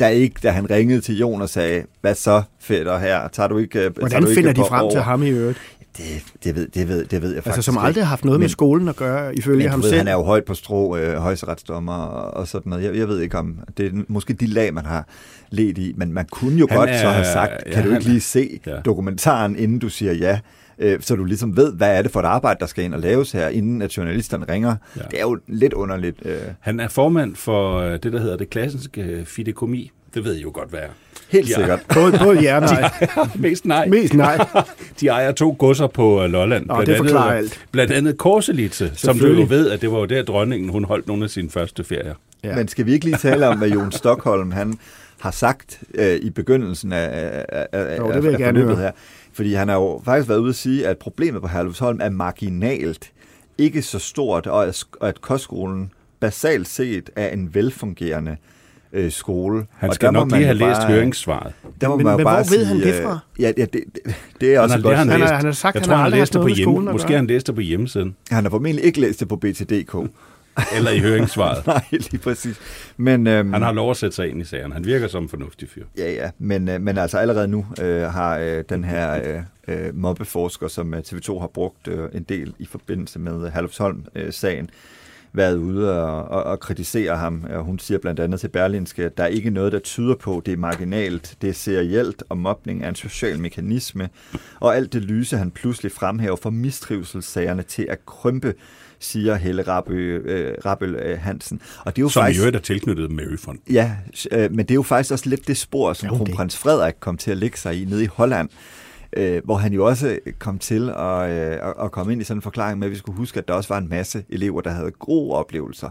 der ikke, da han ringede til Jon og sagde, hvad så, fætter her, tager du ikke, tager Hvordan du ikke finder de frem til over?" ham i øvrigt? Det, det, ved, det, ved, det ved jeg faktisk Altså, som ikke. aldrig har haft noget med Men- skolen at gøre, ifølge Men ham ved, selv. han er jo højt på strå, øh, højesteretsdommer og, og sådan noget. Jeg, jeg ved ikke om, det er måske de lag, man har let i, men man kunne jo Han godt er- så have sagt, ja, kan du ikke lige se ja. dokumentaren, inden du siger ja, øh, så du ligesom ved, hvad er det for et arbejde, der skal ind og laves her, inden at journalisterne ringer. Ja. Ja. Det er jo lidt underligt. Øh, Han er formand for øh, det, der hedder det klassiske fidekomi. Det ved I jo godt, hvad er. Helt Ja. sikkert. Både, både ja og [LAUGHS] nej. Mest nej. Mest nej. [LAUGHS] De ejer to godser på øh, Lolland. Nå, det forklarer alt. Blandt andet Korselitze, som du jo ved, at det var jo der, dronningen hun holdt nogle af sine første ferier. Ja. Men skal vi ikke lige tale om, hvad Jon Stockholm han har sagt øh, i begyndelsen af, af, af, Jo, det vil jeg af gerne forløbet her? Fordi han har jo faktisk været ude at sige, at problemet på Herlufsholm er marginalt, ikke så stort, og at, og at kostskolen basalt set er en velfungerende øh, skole. Han og skal må nok lige have jo læst bare- høringssvaret. Der må Men- man men bare hvor ved han sige, det øh, fra? Ja, ja det, det, det er også Han har, godt har han, Han har- læst. han har sagt, jeg han tror, har han aldrig læste haft det på hjemme, skolen Måske han læste det på hjemmesiden, Han har formentlig ikke læst det på BTDK. [LAUGHS] eller i høringssvaret. [LAUGHS] Nej, lige præcis. Men, øhm, Han har lov at sætte sig ind i sagen. Han virker som en fornuftig fyr. Ja, ja, men, øh, men altså allerede nu øh, har øh, den her øh, øh, mobbeforsker, som øh, TV2 har brugt øh, en del i forbindelse med Herlufsholm-sagen, været ude og, og, og kritisere ham. Og hun siger blandt andet til Berlinske, at der er ikke noget, der tyder på, at det er marginalt, det er serielt, og mobning er en social mekanisme. Og alt det lyse, han pludselig fremhæver for mistrivselssagerne til at krympe, siger Helle Rabø, øh, Rabøl øh, Hansen. Og det er jo Som i faktisk... øvrigt er tilknyttet Maryfond. Ja, øh, men det er jo faktisk også lidt det spor, som det- kronprins Frederik kom til at lægge sig i nede i Holland. Øh, hvor han jo også kom til at, øh, at komme ind i sådan en forklaring med, at vi skulle huske, at der også var en masse elever, der havde gode oplevelser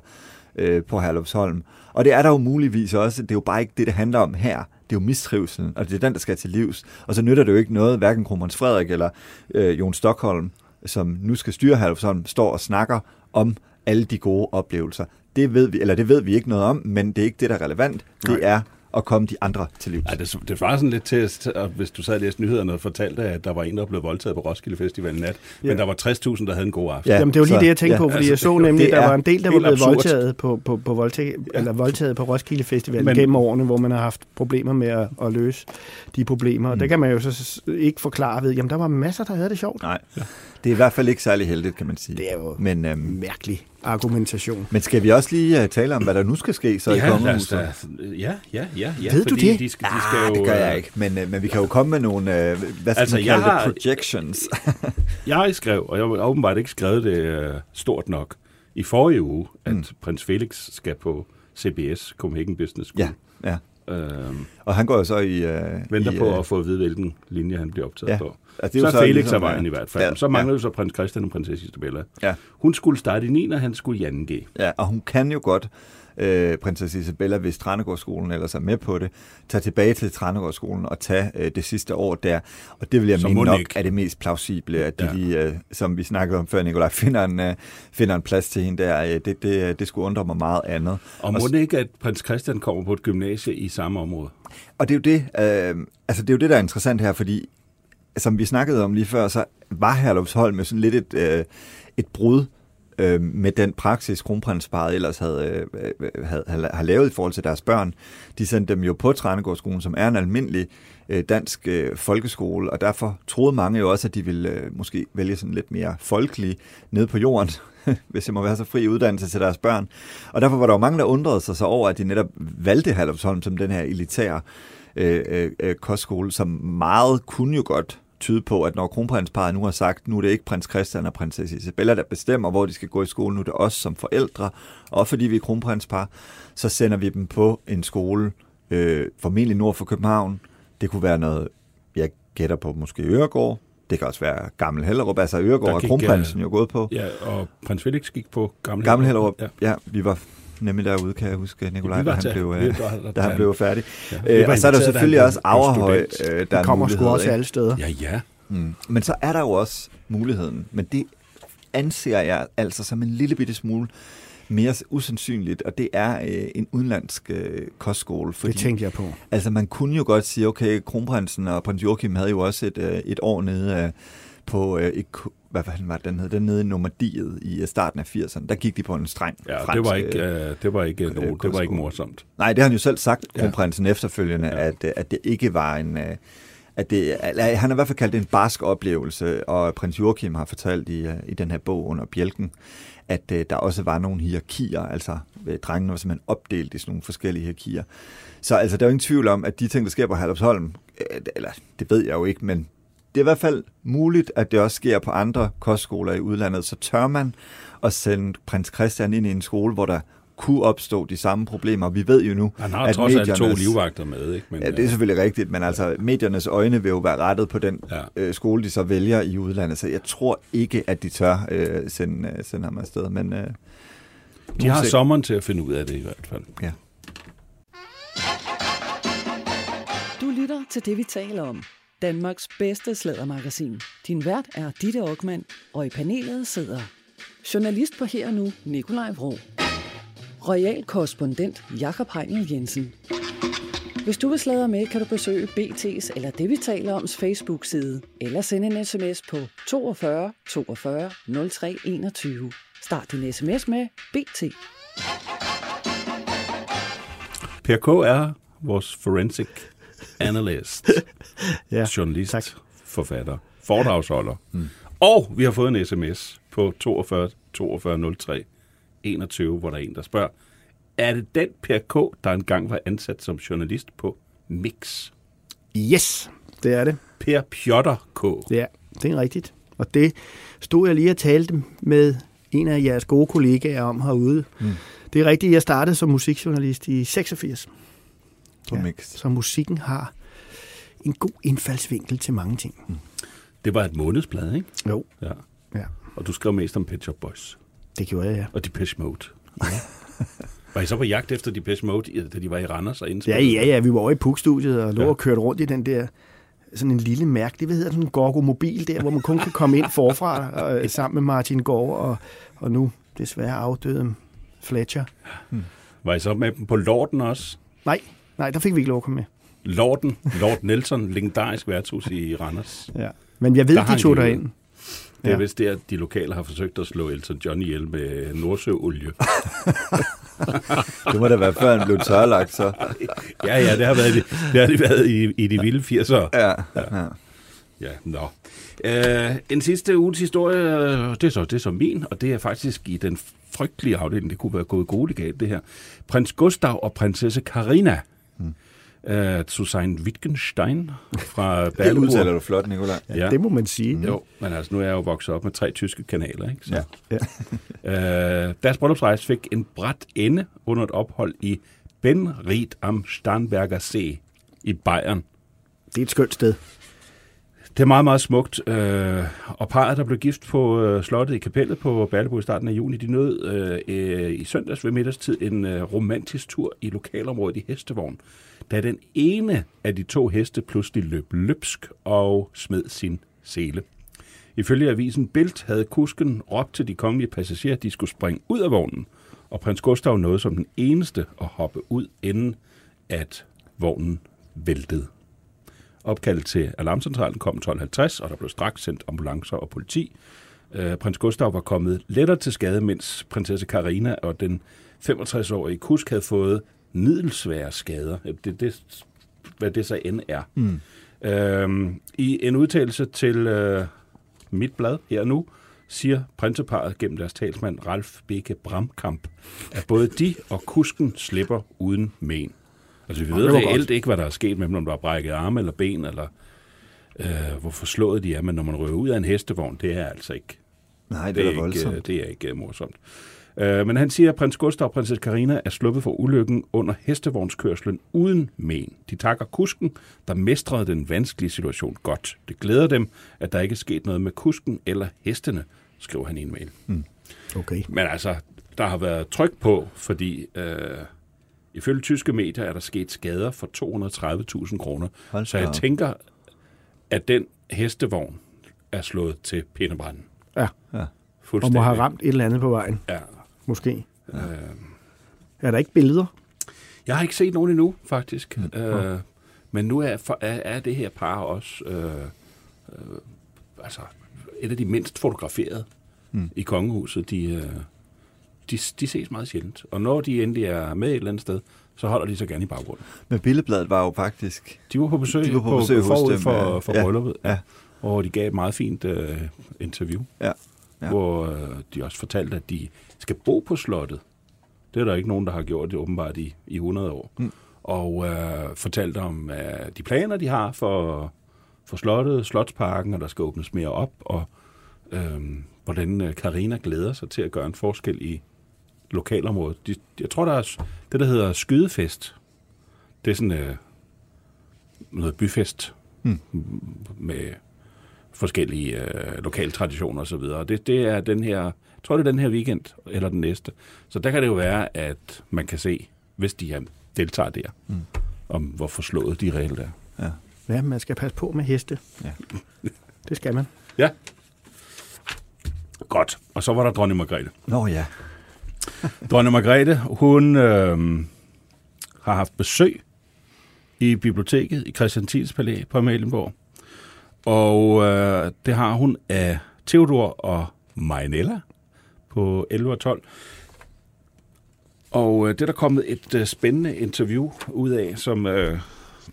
øh, på Herlufsholm. Og det er der jo muligvis også. Det er jo bare ikke det, det handler om her. Det er jo mistrivselen, og det er den, der skal til livs. Og så nytter det jo ikke noget, hverken Kromons Frederik eller øh, Jon Stockholm, som nu skal styre Herlufsholm, står og snakker om alle de gode oplevelser. Det ved vi, eller det ved vi ikke noget om, men det er ikke det, der er relevant. Det er at komme de andre til livs. Ja, det, det var sådan lidt til, at hvis du sad og læste nyhederne og fortalte, at der var en, der blev voldtaget på Roskilde Festival i nat, ja. men der var 60.000, der havde en god aften. Ja, Jamen, det var lige så, det, jeg tænkte ja, på, fordi altså, jeg så nemlig, at der var en del, der var blevet absurd. voldtaget på, på, på, voldtag, ja. eller voldtaget på Roskilde Festival men, gennem årene, hvor man har haft problemer med at, at løse de problemer. Og mm. der kan man jo så ikke forklare ved, jamen der var masser, der havde det sjovt. Nej, ja. Det er i hvert fald ikke særlig heldigt, kan man sige. Det er jo men, øhm, mærkeligt argumentation. Men skal vi også lige uh, tale om, hvad der nu skal ske så ja, i kongehuset? Ja, ja, ja, ja. Ved du det? De skal, de ah, skal jo, det gør jeg ikke, men, uh, men vi kan jo komme med nogle, uh, hvad skal altså, man kalde har, det, projections. [LAUGHS] jeg skrev, og jeg har åbenbart ikke skrevet det uh, stort nok, i forrige uge, at mm. prins Felix skal på CBS, Copenhagen Business School. Ja, ja. Øhm, og han går jo så i... Uh, venter i, på at få at vide, hvilken linje han bliver optaget ja. på. Altså, så, er så Felix ligesom, er vejen i hvert fald. Ja, så mangler ja. jo så prins Christian og prinsesse Isabella. Ja. Hun skulle starte i 9, og han skulle i 2G. Ja, og hun kan jo godt, øh, prinsesse Isabella, hvis Trænegårdsskolen ellers er med på det, tage tilbage til Trænegårdsskolen og tage øh, det sidste år der. Og det vil jeg Så mene nok ikke. er det mest plausible, at de, Ja. lige, øh, som vi snakkede om før, Nikolaj, [LAUGHS] finder en, øh, finder en plads til hende der. Øh, det, det, det skulle undre mig meget andet. Og må det ikke, at prins Christian kommer på et gymnasie i samme område? Og det er jo det, øh, altså det er jo det, der er interessant her, fordi som vi snakkede om lige før, så var Herlufsholm med sådan lidt et, øh, et brud øh, med den praksis, kronprinsparet ellers havde, øh, havde, havde, havde lavet i forhold til deres børn. De sendte dem jo på Trænegårdsskolen, som er en almindelig øh, dansk øh, folkeskole, og derfor troede mange jo også, at de ville øh, måske vælge sådan lidt mere folkelig nede på jorden, [LAUGHS] hvis jeg må være så fri uddannelse til deres børn. Og derfor var der jo mange, der undrede sig så over, at de netop valgte Herlufsholm som den her elitære øh, øh, øh, kostskole, som meget kunne jo godt tyde på, at når kronprinsparet nu har sagt, nu er det ikke prins Christian og prinsesse Isabella, der bestemmer, hvor de skal gå i skole, nu er det os som forældre, og fordi vi er kronprinspar, så sender vi dem på en skole, øh, formentlig nord for København. Det kunne være noget, jeg gætter på, måske Øregård. Det kan også være Gammel Hellerup, altså Øregård og kronprinsen øh, jo gået på. Ja, og prins Felix gik på Gamle, Gammel Hellerup, ja. ja, vi var nemlig derude, kan jeg huske, Nikolaj, Vi da var han til- blev, øh, da han blev færdig. Ja. Øh, og så er der da selvfølgelig også Averhøj, øh, der Det er kommer sgu også alle steder. Ja, ja. Mm. Men så er der jo også muligheden, men det anser jeg altså som en lille bitte smule mere usandsynligt, og det er øh, en udenlandsk øh, kostskole. Fordi, Det tænkte jeg på. Altså man kunne jo godt sige, okay, kronprinsen og prins Joachim havde jo også et, øh, et år nede øh, på, øh, et, hvad fanden var det, den hed, den nede i Normandiet i øh, starten af 80'erne. Der gik de på en streng Ja, fransk, det var ikke, øh, øh, det var ikke, øh, det var ikke morsomt. Nej, det har han jo selv sagt, Ja. kronprinsen efterfølgende, Ja. ja. at, øh, at det ikke var en... øh, At det, eller, han har i hvert fald kaldt det en barsk oplevelse, og prins Joachim har fortalt i, øh, i den her bog under bjælken, at øh, der også var nogle hierarkier, altså øh, drengene var simpelthen opdelt i sådan nogle forskellige hierarkier. Så altså, der er jo ingen tvivl om, at de ting, der sker på Herlufsholm, øh, eller det ved jeg jo ikke, men det er i hvert fald muligt, at det også sker på andre kostskoler i udlandet. Så tør man at sende prins Christian ind i en skole, hvor der kunne opstå de samme problemer. Vi ved jo nu, Han har at trods alt to mediernes- livvagter med, ikke? Men, Ja, det er selvfølgelig rigtigt, men altså mediernes øjne vil jo være rettet på den Ja. ja. øh, skole, de så vælger i udlandet, så jeg tror ikke, at de tør øh, sende, øh, sende ham afsted. Men, øh, de har se. sommeren til at finde ud af det i hvert fald. Ja. Du lytter til det, vi taler om. Danmarks bedste slædermagasin. Din vært er Ditte Aukmann, og i panelet sidder journalist på Her og Nu, Nikolaj Vrå. Royal korrespondent Jakob Heinel Jensen. Hvis du vil sladre med, kan du besøge BT's eller det, vi taler oms Facebook-side, eller sende en sms på 42 42 03 21. Start din sms med BT. Per K. er vores forensic analyst, [LAUGHS] Ja, journalist, tak. forfatter, foredragsholder. Mm. Og vi har fået en sms på 42 42 03 21, hvor der er en, der spørger, er det den Per K., der engang var ansat som journalist på Mix? Yes, det er det. Per Pjotter K. Ja, det er rigtigt. Og det stod jeg lige og talte med en af jeres gode kollegaer om herude. Mm. Det er rigtigt, jeg startede som musikjournalist i 86. På Ja, Mix. Så musikken har en god indfaldsvinkel til mange ting. Mm. Det var et månedsblad, ikke? Jo, Ja. ja. Og du skrev mest om Pet Shop Boys Det gjorde jeg, ja. og Depeche Mode. Ja. [LAUGHS] var I så på jagt efter Depeche Mode, da de var i Randers og Ja, indspillede? ja, ja, vi var over i PUK-studiet og lå Ja. ja. og kørte rundt i den der sådan en lille mærkelig, hvad hedder sådan en Gorgo-mobil der, hvor man kun kan komme ind forfra [LAUGHS] øh, sammen med Martin Gård og, og nu desværre afdøde Fletcher. Var I så med dem på Lorden også? Nej, nej, der fik vi ikke lov at komme med. Lorden, Lord Nelson, legendarisk værtshus i Randers. Ja. Men jeg ved, Der de tog derind. Det er Ja. vist der, at de lokale har forsøgt at slå Elton John ihjel med nordsøolie. [LAUGHS] Det må da være, før han blev tørlagt, så. [LAUGHS] Ja, ja, det har, været, det har det været i, i de vilde 80'ere. Ja, ja. Ja, nå. Øh, en sidste uges historie, det er, så, det er så min, og det er faktisk i den frygtelige afdeling, det kunne være gået galt galt det her. Prins Gustav og prinsesse Karina, øh, Susanne Wittgenstein fra [LAUGHS] Det Berleburg. udtaler du flot, Nicolaj. Ja, Det må man sige. jo, men altså nu er jeg jo vokset op med tre tyske kanaler, ikke? Så. Ja. [LAUGHS] Øh, deres bryllupsrejse fik en bræt ende under et ophold i Benried am Starnberger See i Bayern. Det er et skønt sted. Det er meget, meget smukt. Øh, og parret, der blev gift på øh, slottet i kapellet på Berleburg i starten af juni, de nød øh, øh, i søndags ved middagstid en øh, romantisk tur i lokalområdet i hestevogn, da den ene af de to heste pludselig løb løbsk og smed sin sele. Ifølge avisen Bild havde kusken råbt til de kongelige passagerer, at de skulle springe ud af vognen, og prins Gustav nåede som den eneste at hoppe ud, inden at vognen væltede. Opkaldet til alarmcentralen kom 12.50, og der blev straks sendt ambulancer og politi. Øh, prins Gustav var kommet lettere til skade, mens prinsesse Karina og den 65-årige kusk havde fået middelsvære skader. Det, det, hvad det så end er. Mm. Øhm, I en udtalelse til øh, mit blad her nu, siger prinseparet gennem deres talsmand Ralf Beke Bramkamp, at både de og kusken slipper uden men. Altså, vi ved det var reelt ikke, hvad der er sket med dem, om der er brækket arme eller ben, eller øh, hvor forslået de er, men når man rører ud af en hestevogn, det er altså ikke Nej, det, det er er, da voldsomt. ikke, det er ikke uh, morsomt. Uh, men han siger, at prins Gustav og prinsesse Karina er sluppet for ulykken under hestevognskørslen uden men. De takker kusken, der mestrede den vanskelige situation godt. Det glæder dem, at der ikke er sket noget med kusken eller hestene, skriver han i en mail. Okay. Men altså, der har været tryk på, fordi øh, ifølge tyske medier er der sket skader for 230.000 kroner. Så jeg tænker, at den hestevogn er slået til pindebranden. Ja, og Fuldstændig. må have ramt et eller andet på vejen, Ja. Måske. Øh, Er der ikke billeder? jeg har ikke set nogen endnu, faktisk. Mm. Øh, men nu er, for, er, er det her par også øh, øh, altså, et af de mindst fotograferede mm. i kongehuset. De, øh, de, de ses meget sjældent. Og når de endelig er med et eller andet sted, så holder de sig gerne i baggrunden. Men Billedbladet var jo faktisk... De var på besøg, De var på besøg hos forud dem, for, ja. for Ja. brylluppet, Ja. hvor de gav et meget fint øh, interview, Ja. Ja. Hvor øh, de også fortalte, at de skal bo på slottet. Det er der ikke nogen, der har gjort det åbenbart i, i 100 år. Mm. Og øh, fortalte om øh, de planer, de har for, for slottet, slotsparken, og der skal åbnes mere op, og øh, hvordan Karina glæder sig til at gøre en forskel i lokalområdet. De, jeg tror, der er det, der hedder skydefest. Det er sådan øh, noget byfest mm. med forskellige øh, lokale traditioner osv. Det, det er den her, jeg tror det er den her weekend, eller den næste. Så der kan det jo være, at man kan se, hvis de her deltager der, mm. om hvor forslået de reelt er. Ja. Ja, man skal passe på med heste. Ja. [LAUGHS] Det skal man. Ja. Godt. Og så var der dronning Margrethe. Nå ja. [LAUGHS] Dronning Margrethe, hun øh, har haft besøg i biblioteket i Christian Thiels Palæ på Amalienborg. Og øh, det har hun af Theodor og Marinella på 11 og 12. Og øh, det er der kommet et øh, spændende interview ud af, som øh,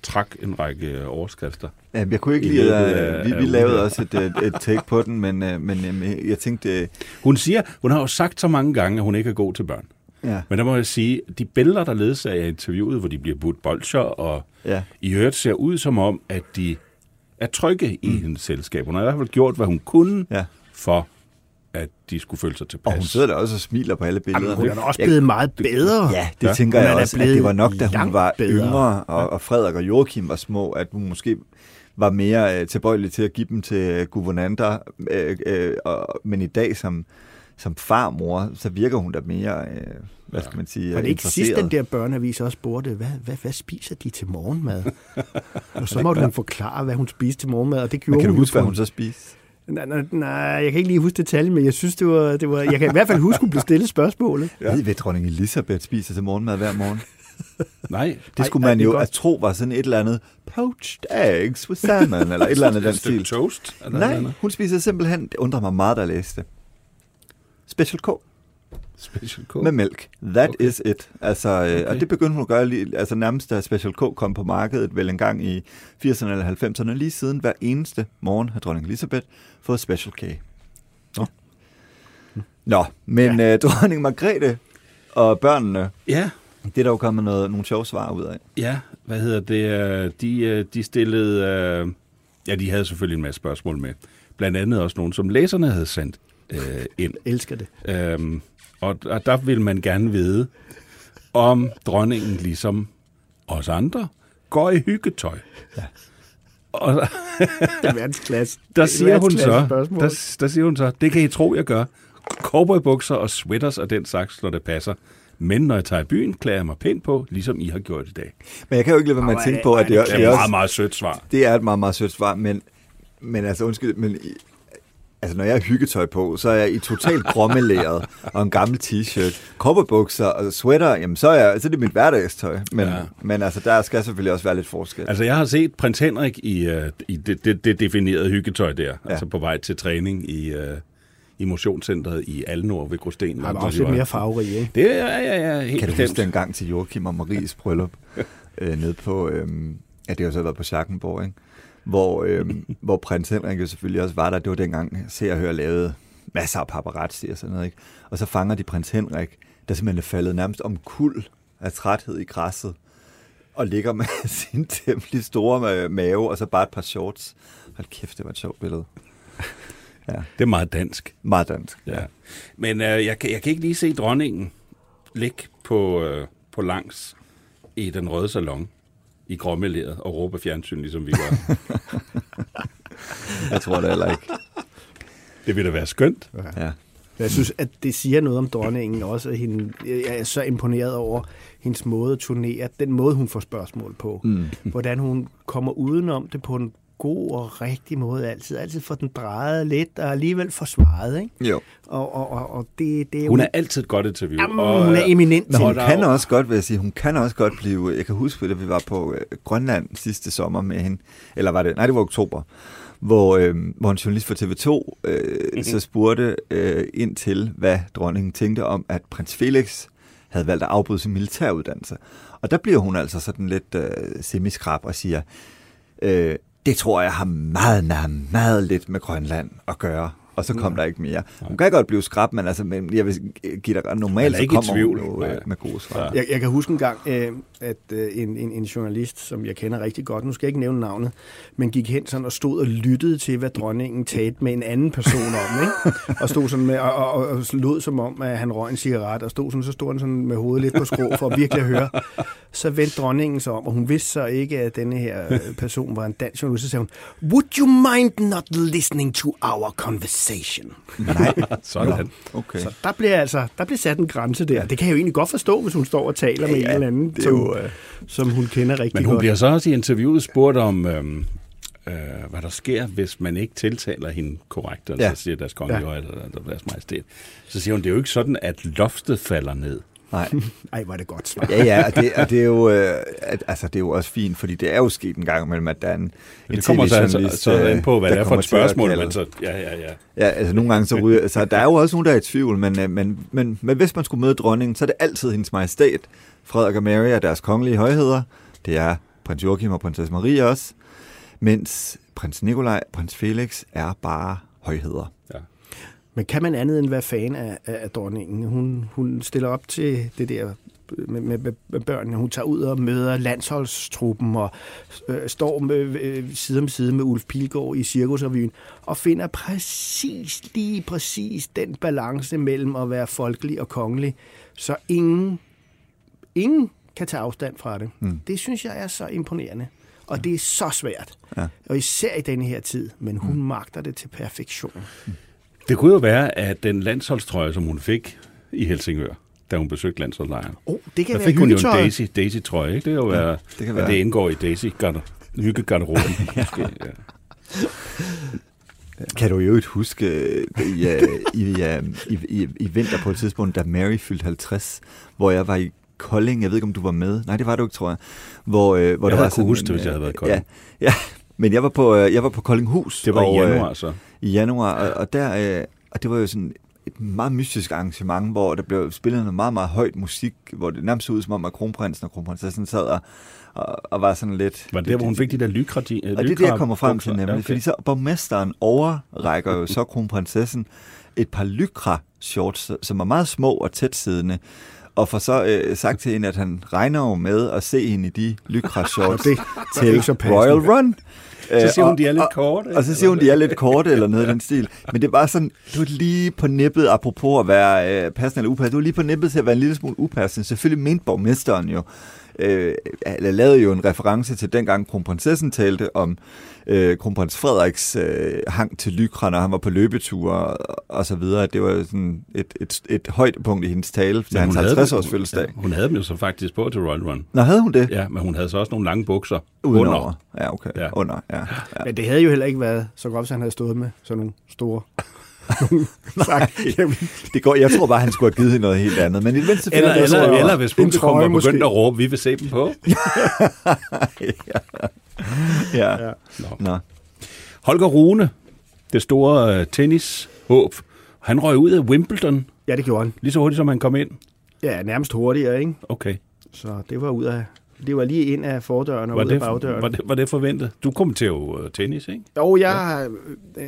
trak en række overskrifter. Ja, jeg kunne ikke lide, at af- vi, vi lavede også et, et, et take på den, men, øh, men øh, jeg tænkte, øh, Hun siger, hun har jo sagt så mange gange, at hun ikke er god til børn. ja, Men der må jeg sige, de billeder, der ledsager interviewet, hvor de bliver budt bolcher, og ja, i øvrigt ser ud som om, at de er trygge i mm. hendes selskab. Hun har i hvert fald gjort, hvad hun kunne ja, for at de skulle føle sig tilpas. Og hun sidder der også og smiler på alle billederne. Jamen, hun er også blevet meget bedre. Ja, det Ja. tænker er jeg også, at det var nok, da hun var bedre. yngre, og, og Frederik og Joachim var små, at hun måske var mere øh, tilbøjelig til at give dem til øh, guvernanter, øh, øh, og, men i dag som, som farmor, så virker hun da mere, øh, hvad skal man sige, Var det ikke sidst, den der børneavis også spurgte, hvad, hvad, hvad spiser de til morgenmad? og så måtte hun forklare, hvad hun spiste til morgenmad, og det gjorde Men kan du hun. huske, hvad hun så spiste? Nej, nej, nej, jeg kan ikke lige huske detaljen, men jeg synes, det var... Det var jeg kan i hvert fald huske, hun blev stillet spørgsmålet. [LAUGHS] Ja. Ved I, hvad dronning Elisabeth spiser til morgenmad hver morgen? [LAUGHS] Nej, Det skulle Ej, ej, man det jo godt. at tro var sådan et eller andet poached eggs with salmon, eller et eller andet [LAUGHS] den stil. toast? Eller noget Nej, andet? hun spiser simpelthen, det undrer mig meget, der læste. Special K Special K. med mælk. That Okay. is it. Altså, okay. Okay. Og det begyndte hun at gøre lige, altså nærmest da Special K kom på markedet, vel en gang i 80'erne eller 90'erne, lige siden hver eneste morgen har dronning Elisabeth fået Special K. Nå. Nå, men ja. øh, [LAUGHS] dronning Margrethe og børnene, Ja, det er der jo kommet noget, nogle sjove svar ud af. ja, hvad hedder det? øh, De, øh, de stillede... øh, Ja, de havde selvfølgelig en masse spørgsmål med. Blandt andet også nogle, som læserne havde sendt øh, ind. Elsker det. Øhm, og, og der vil man gerne vide, om dronningen ligesom os andre går i hyggetøj. Ja. Og Det er verdensklasse. [LAUGHS] der er siger, hun så, spørgsmål. der, der siger hun så, det kan I tro, jeg gør. Cowboybukser og sweaters og den slags, når det passer. Men når jeg tager i byen, klæder jeg mig pænt på, ligesom I har gjort i dag. Men jeg kan jo ikke lade være med at tænke på, at det, er, Det er et meget, meget sødt svar. Det er et meget, meget sødt svar, men, men altså undskyld, men altså når jeg har hyggetøj på, så er jeg i totalt grommelæret og en gammel t-shirt, kopperbukser og sweater, jamen så er, jeg, så er det mit hverdagstøj. Men, Ja. men altså der skal selvfølgelig også være lidt forskel. Altså, jeg har set prins Henrik i, uh, i det, det, det definerede hyggetøj der. Ja. Altså på vej til træning i, uh, i motionscentret i Alnor ved Gråsten. Han var hvor også lidt mere farverig, ikke? Det er, ja, ja, ja, helt kan du bestemt. huske den gang til Joachim og Maries bryllup [LAUGHS] øh, ned på, øh, ja det har jo så været på Schackenborg, ikke? Hvor, øh, hvor prins Henrik jo selvfølgelig også var der. Det var dengang Se og Hør lavede masser af paparazzi og sådan noget, ikke? Og så fanger de prins Henrik, der simpelthen er faldet nærmest om kul af træthed i græsset, og ligger med [LAUGHS] sin temmelig store ma- mave, og så bare et par shorts. Hold kæft, det var et sjovt billede. Ja, Det er meget dansk. meget dansk. Ja. Men øh, jeg, kan, jeg kan ikke lige se dronningen ligge på, øh, på langs i den røde salon i gråmeleret og råbe fjernsyn, ligesom vi gør. [LAUGHS] Jeg tror det heller ikke. det ville da være skønt. Ja. Jeg synes, at det siger noget om dronningen også. At hende, jeg er så imponeret over hendes måde at turnere, den måde, hun får spørgsmål på. Mm. Hvordan hun kommer udenom det på en god og rigtig måde altid. Altid får den drejet lidt, og alligevel forsvaret, ikke? Jo. Og, og, og, og det, det er jo... Hun er altid et godt interview. Jamen, og, hun er øh, eminent Men hun kan også godt, vil jeg sige, hun kan også godt blive, jeg kan huske, da vi var på øh, Grønland sidste sommer med hende, eller var det, nej det var oktober, hvor, øh, hvor en journalist fra TV2 øh, så spurgte øh, ind til, hvad dronningen tænkte om, at prins Felix havde valgt at afbryde sin militæruddannelse. Og der bliver hun altså sådan lidt øh, semiskrab og siger, øh, det tror jeg har meget, meget, meget lidt med Grønland at gøre. Og så kom der ikke mere. Hun kan godt blive skrab, men, altså, men jeg vil give dig normalt, så kommer tvivl. hun jo øh, med gode svar. Ja. Jeg, jeg kan huske en gang, øh, at øh, en, en, en journalist, som jeg kender rigtig godt, nu skal jeg ikke nævne navnet, men gik hen sådan og stod og lyttede til, hvad dronningen talte med en anden person om, ikke? [LAUGHS] Og stod sådan med, og, og, og, og lød som om, at han røg en cigaret, og stod sådan, så stod han sådan med hovedet lidt på skrå for at virkelig at høre. Så vendte dronningen sig om, og hun vidste så ikke, at denne her øh, person var en dansk journalist, så sagde hun, Would you mind not listening to our conversation? [LAUGHS] Nej, Sådan. okay. Så der bliver altså der bliver sat en grænse der. Det kan jeg jo egentlig godt forstå, hvis hun står og taler med Ja, en eller anden, det er som, jo, øh, som hun kender rigtig Men hun godt. bliver så også i interviewet spurgt om, øhm, øh, hvad der sker, hvis man ikke tiltaler hende korrekt, altså Ja. ja. siger deres kongelige Ja. ja. eller, eller deres majestæt. Så siger hun, det er jo ikke sådan, at loftet falder ned. Nej. [LAUGHS] Ej, var det godt svar. Ja, ja, og det, og det er jo øh, altså, det er jo også fint, fordi det er jo sket en gang imellem, at der er en, en Det kommer så, altså, så øh, ind på, hvad der det er for kommer et at spørgsmål, men så, ja, ja, ja. Ja, altså nogle gange så ryger, [LAUGHS] så der er jo også nogen, der er i tvivl, men, øh, men, men, men hvis man skulle møde dronningen, så er det altid hendes majestæt, Frederik og Mary og deres kongelige højheder. Det er prins Joachim og prinsesse Marie også, mens prins Nikolaj prins Felix er bare højheder. ja. Men kan man andet end være fan af, af, af dronningen? Hun, hun stiller op til det der med, med, med børnene. Hun tager ud og møder landsholdstruppen og øh, står med, øh, side om side med Ulf Pilgaard i Cirkusrevyen og finder præcis, lige præcis den balance mellem at være folkelig og kongelig, så ingen, ingen kan tage afstand fra det. Mm. Det synes jeg er så imponerende. Og det er så svært. Ja. Og især i denne her tid. Men hun mm. magter det til perfektion. Det kunne jo være, at den landsholdstrøje, som hun fik i Helsingør, da hun besøgte landsholdslejren. Oh, det kan der være fik hun jo en. Daisy, Daisy trøje, ikke? Det kan jo være, det kan at være. det indgår i Daisy hyggegarderoben. [LAUGHS] ja. ja. Kan du jo ikke huske øh, i, øh, i, øh, i, i, i vinter på et tidspunkt, da Mary fyldte 50, hvor jeg var i Kolding, jeg ved ikke, om du var med. Nej, det var du ikke, tror jeg. Hvor, øh, hvor Jeg der var kunne huske det, hvis jeg havde været i Kolding. Ja, ja, men jeg var på, øh, jeg var på Koldinghus. Det var og, i øh, januar, så. i januar, og, og der, øh, og det var jo sådan et meget mystisk arrangement, hvor der blev spillet noget meget, meget højt musik, hvor det nærmest så ud som om, at kronprinsen og kronprinsessen sad og, og, og var sådan lidt... Var det der, hvor hun fik de der lykra Og det er det, jeg kommer frem til nemlig, okay. fordi så borgmesteren overrækker jo så kronprinsessen et par lykra shorts, som er meget små og tætsiddende, og får så øh, sagt til hende, at han regner jo med at se hende i de lykra shorts [LAUGHS] Det- til. Royal Run. Så siger hun, Øh, de er lidt og- korte. Og så siger hun, de er lidt korte eller noget i den stil. Men det var sådan, det var lige på nippet, apropos at være øh, passende eller upassende, det var lige på nippet til at være en lille smule upassende. Selvfølgelig mente borgmesteren jo, øh, eller lavede jo en reference til dengang kronprinsessen talte om øh, kronprins Frederiks øh, hang til lykra, når han var på løbeture og, og så videre. Det var sådan et, et, et højdepunkt i hendes tale til hans hun havde 50 dem- års fødselsdag. Ja, hun havde dem jo så faktisk på til Royal Run. Nå, havde hun det? Ja, men hun havde så også nogle lange bukser Udenover. under. Ja, okay. Ja. Ja. Under, ja. ja. Men det havde jo heller ikke været så godt, hvis han havde stået med sådan nogle store... [LAUGHS] sagt, jamen, Det går, jeg tror bare, han skulle have givet hende noget helt andet. Men i det mindste Eller, eller, jeg- eller hvis publikum trøje var begyndt måske. at råbe, vi vil se dem på. [LAUGHS] ja. Ja. Nå. Nå. Holger Rune, det store uh, tennishåb, han røg ud af Wimbledon ja, det gjorde han. lige så hurtigt, som han kom ind. Ja, nærmest hurtigere, ikke? Okay. Så det var ud af... Det var lige ind af fordøren og Var ud af det, bagdøren. var, det, var det forventet? Du kommenterer jo uh, tennis, ikke? Og jeg øh,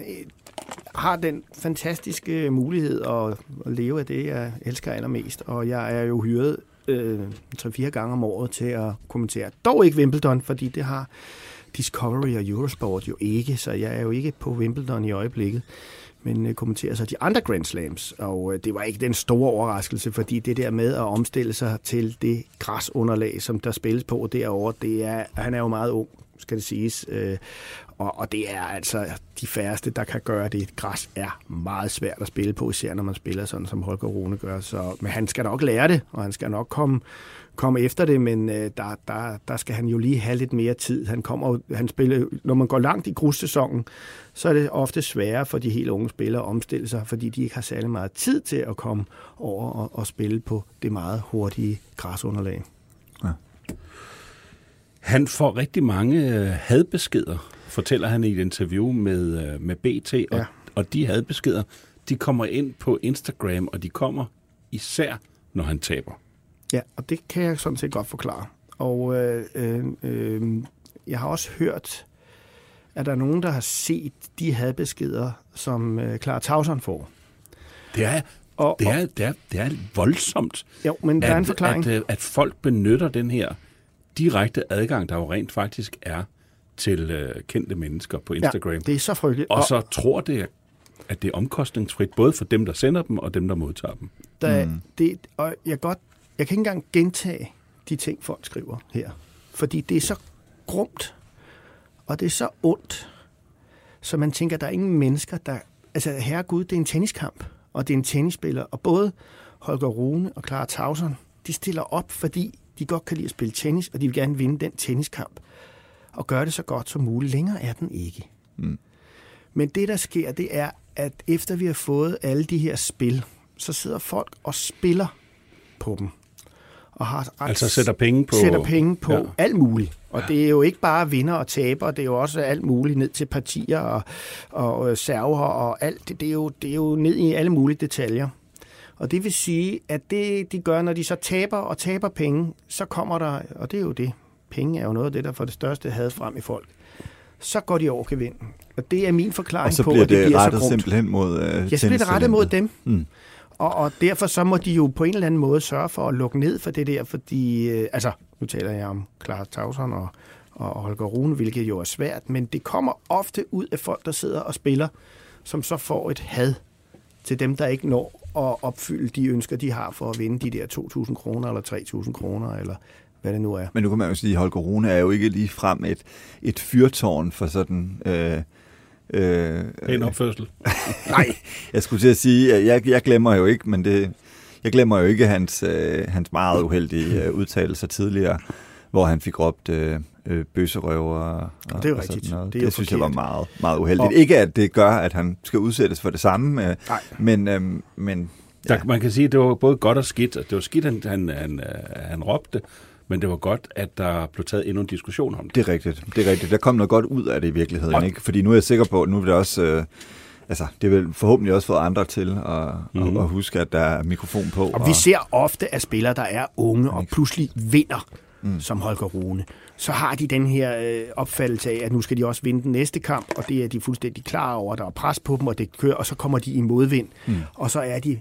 har den fantastiske mulighed at, at leve af det, jeg elsker allermest. Og jeg er jo hyret øh, 3-4 gange om året til at kommentere. Dog ikke Wimbledon, fordi det har Discovery og Eurosport jo ikke, så jeg er jo ikke på Wimbledon i øjeblikket men øh, kommenterer så de andre Grand Slams, og øh, det var ikke den store overraskelse, fordi det der med at omstille sig til det græsunderlag, som der spilles på derovre, det er, han er jo meget ung, skal det siges, øh, og, og det er altså de færreste, der kan gøre det. Græs er meget svært at spille på, især når man spiller sådan, som Holger Rune gør, så, men han skal nok lære det, og han skal nok komme komme efter det, men øh, der, der, der skal han jo lige have lidt mere tid. Han kommer, han spiller, når man går langt i grussæsonen, så er det ofte sværere for de helt unge spillere at omstille sig, fordi de ikke har særlig meget tid til at komme over og, og spille på det meget hurtige græsunderlag. Han får rigtig mange øh, hadbeskeder, fortæller han i et interview med, øh, med BT, og, Ja. og de hadbeskeder, de kommer ind på Instagram, og de kommer især, når han taber. Ja, og det kan jeg sådan set godt forklare. Og øh, øh, øh, jeg har også hørt, at der er nogen, der har set de hadbeskeder, som øh, Clara Tauson får. Det er, Og, det er, det er, det er voldsomt, jo, men der er en forklaring. At, øh, at folk benytter den her direkte adgang, der jo rent faktisk er til øh, kendte mennesker på Instagram. Ja, det er så frygteligt. Og så tror det, at det er omkostningsfrit, både for dem, der sender dem, og dem, der modtager dem. Der, mm. det, og jeg, godt, jeg kan ikke engang gentage de ting, folk skriver her. Fordi det er så grumt, og det er så ondt, så man tænker, der er ingen mennesker, der... Altså, herregud, det er en tenniskamp, og det er en tennisspiller, og både Holger Rune og Clara Tauson, de stiller op, fordi de godt kan lide at spille tennis, og de vil gerne vinde den tenniskamp, og gøre det så godt som muligt. Længere er den ikke. Mm. Men det, der sker, det er, at efter vi har fået alle de her spil, så sidder folk og spiller på dem. Og har ret Altså sætter penge på... sætter penge på Ja. alt muligt. Og det er jo ikke bare vinder og taber, det er jo også alt muligt ned til partier og, og øh, server og alt. Det, det, er jo, det er jo ned i alle mulige detaljer. Og det vil sige, at det de gør, når de så taber og taber penge, så kommer der, og det er jo det, penge er jo noget af det, der får det største had frem i folk. Så går de over gevinden. Og det er min forklaring Og på, at det, det bliver så rettet grumt. simpelthen mod øh, Ja, så bliver det rettet mod dem. Mm. og, og derfor så må de jo på en eller anden måde sørge for at lukke ned for det der, fordi, øh, altså, nu taler jeg om Clara Tauson og, og Holger Rune, hvilket jo er svært, men det kommer ofte ud af folk, der sidder og spiller, som så får et had til dem, der ikke når at opfylde de ønsker, de har for at vinde de der 2.000 kroner eller 3.000 kroner, eller hvad det nu er. Men nu kan man jo sige, at Holger Rune er jo ikke lige frem et, et fyrtårn for sådan... Øh, øh, en opførsel. [LAUGHS] Nej, jeg skulle til at sige, at jeg, jeg glemmer jo ikke, men det, jeg glemmer jo ikke hans, øh, hans meget uheldige øh, udtalelser tidligere, hvor han fik råbt øh, øh, bøsserøver. Og, og det er jo rigtigt. Det, det, det synes forkert. jeg var meget, meget uheldigt. Og, ikke at det gør, at han skal udsættes for det samme, øh, Nej. men, øh, men Ja. Der, man kan sige, at det var både godt og skidt. Det var skidt, han, han, han, han råbte, men det var godt, at der blev taget endnu en diskussion om det. Det er rigtigt. Det er rigtigt. Der kom noget godt ud af det i virkeligheden. Og... Ikke? Fordi nu er jeg sikker på, at nu vil det også... Øh, altså, det vil forhåbentlig også få andre til at, mm-hmm. at, at huske, at der er mikrofon på. Og, og vi ser ofte, at spillere, der er unge og pludselig vinder, mm. som Holger Rune, så har de den her øh, opfattelse af, at nu skal de også vinde den næste kamp, og det er de fuldstændig klar over, der er pres på dem, og det kører, og så kommer de i modvind, mm. og så er de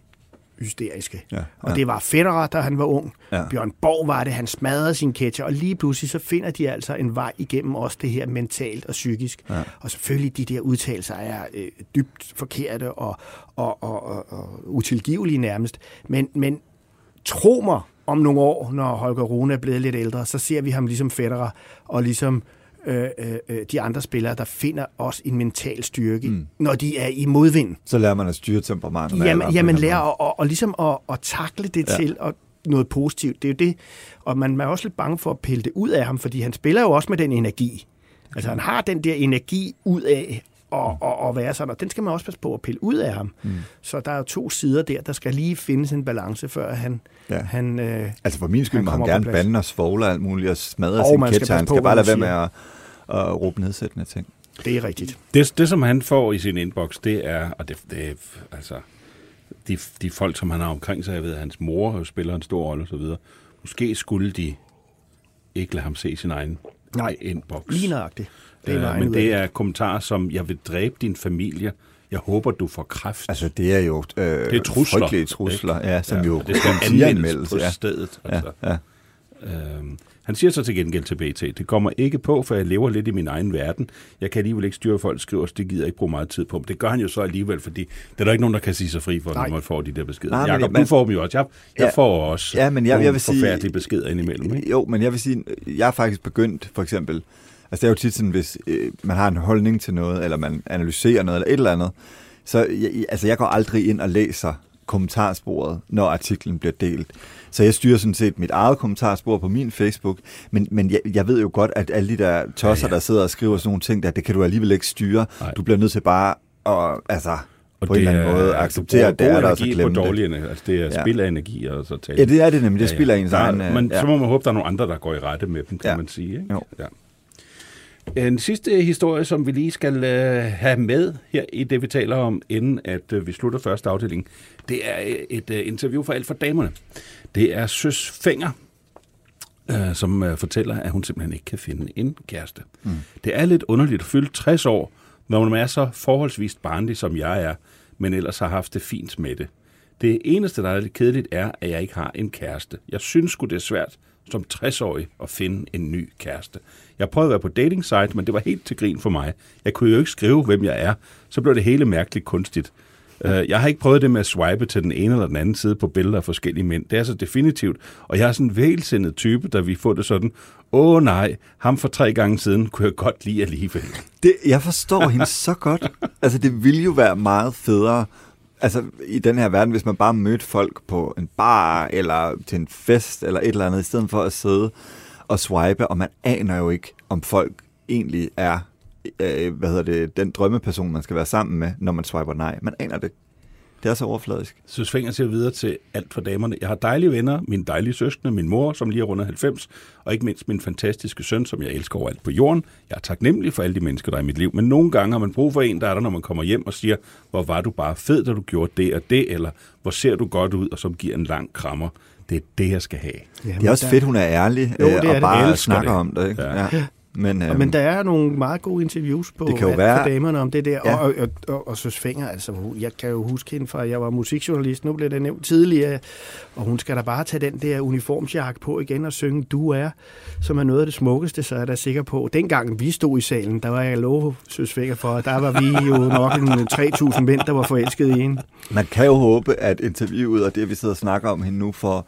hysteriske. Ja, ja. Og det var Federer, da han var ung. Ja. Bjørn Borg var det, han smadrede sin catcher, og lige pludselig så finder de altså en vej igennem også det her mentalt og psykisk. Ja. Og selvfølgelig de der udtalelser er øh, dybt forkerte og, og, og, og, og utilgivelige nærmest. Men, men tro mig, om nogle år, når Holger Rune er blevet lidt ældre, så ser vi ham ligesom Federer og ligesom øh, øh, de andre spillere, der finder også en mental styrke, mm. når de er i modvind. Så lærer man at styre temperamentet. Jamen, jamen lærer at, at, at, ligesom at, at takle det ja. til og noget positivt. Det er jo det. Og man er også lidt bange for at pille det ud af ham, fordi han spiller jo også med den energi. Altså han har den der energi ud af og, og, og være sådan, og den skal man også passe på at pille ud af ham. Mm. Så der er to sider der, der skal lige findes en balance, før han... Ja. han øh, altså for min skyld må han gerne bande og svogle alt muligt og smadre Og sin man catcher. Han skal bare lade være man med at, at råbe nedsættende ting. det er rigtigt. Det, det, som han får i sin inbox, det er, og det, det altså, de, de folk, som han har omkring sig, jeg ved, at hans mor spiller en stor rolle osv., måske skulle de ikke lade ham se sin egen Nej, inbox. Lige nøjagtigt. Det er øh, men det er kommentarer som, jeg vil dræbe din familie, jeg håber, du får kræft. Altså, det er jo øh, det er trusler, frygtelige trusler, ja, som ja, jo det skal anmeldes på ja. stedet. Altså. Ja, ja. Øhm, han siger så til gengæld til BT, det kommer ikke på, for jeg lever lidt i min egen verden. Jeg kan alligevel ikke styre, hvad folk skriver, så det gider jeg ikke bruge meget tid på. Men det gør han jo så alligevel, fordi det er der ikke nogen, der kan sige sig fri for, når man får de der beskeder. Nej, Jakob, men, du får dem jo også. Jeg, jeg ja, får også ja, men jeg, jeg vil sige, forfærdelige beskeder indimellem. Ikke? Jo, men jeg vil sige, jeg er faktisk begyndt, for eksempel, altså det er jo tit sådan, hvis øh, man har en holdning til noget, eller man analyserer noget, eller et eller andet, så jeg, altså jeg går aldrig ind og læser kommentarsporet, når artiklen bliver delt. Så jeg styrer sådan set mit eget kommentarspor på min Facebook, men, men jeg, jeg ved jo godt, at alle de der tosser, ja, ja. der sidder og skriver sådan nogle ting, der, det kan du alligevel ikke styre. Nej. Du bliver nødt til bare at, altså, og på en eller anden måde acceptere, at det er der, og så glemme på dårlig det. Altså, det er Ja. spild af energi, og så tale. Ja, det er det nemlig. Det spiller ens Der er- egen... øh, Men ja. så må man håbe, der er nogle andre, der går i rette med dem, kan Ja. man sige. Ikke? Jo. Ja. En sidste historie, som vi lige skal øh, have med her i det, vi taler om, inden at øh, vi slutter første afdeling, det er øh, et øh, interview for alt for damerne. Det er Søs Fenger, øh, som øh, fortæller, at hun simpelthen ikke kan finde en kæreste. Mm. Det er lidt underligt at fylde 60 år, når man er så forholdsvis barnlig, som jeg er, men ellers har haft det fint med det. Det eneste, der er lidt kedeligt, er, at jeg ikke har en kæreste. Jeg synes sgu, det er svært som 60-årig at finde en ny kæreste. Jeg prøvede at være på dating site, men det var helt til grin for mig. Jeg kunne jo ikke skrive, hvem jeg er. Så blev det hele mærkeligt kunstigt. Øh, jeg har ikke prøvet det med at swipe til den ene eller den anden side på billeder af forskellige mænd. Det er så definitivt. Og jeg er sådan en vælsindet type, der vi får det sådan, åh nej, ham for tre gange siden kunne jeg godt lide alligevel. Det, jeg forstår hende så godt. Altså, det ville jo være meget federe, altså i den her verden, hvis man bare mødte folk på en bar, eller til en fest, eller et eller andet, i stedet for at sidde og swipe, og man aner jo ikke, om folk egentlig er, øh, hvad hedder det, den drømmeperson, man skal være sammen med, når man swiper nej. Man aner det. Det er så overfladisk. Søs Fenger siger videre til alt for damerne. Jeg har dejlige venner, min dejlige søskende, min mor, som lige er rundet 90, og ikke mindst min fantastiske søn, som jeg elsker overalt på jorden. Jeg er taknemmelig for alle de mennesker, der er i mit liv, men nogle gange har man brug for en, der er der, når man kommer hjem og siger, hvor var du bare fed, da du gjorde det og det, eller hvor ser du godt ud, og som giver en lang krammer. Det er det, jeg skal have. Det er også fedt, hun er ærlig, Jo, øh, det er og det. bare snakker det. om det. Ikke? Ja. Ja. Men, øhm, men der er nogle meget gode interviews på Det kan jo være- for damerne om det der. Ja. Og, og, og, og Søs Finger, altså, jeg kan jo huske hende fra, jeg var musikjournalist, nu blev det nævnt tidligere, og hun skal da bare tage den der uniformsjakke på igen og synge Du er, som er noget af det smukkeste, så er jeg da sikker på. Dengang vi stod i salen, der var jeg lov Søs Finger for, der var vi jo nok en [LAUGHS] 3.000 mænd, der var forelsket i hende. Man kan jo håbe, at interviewet og det, vi sidder og snakker om hende nu, får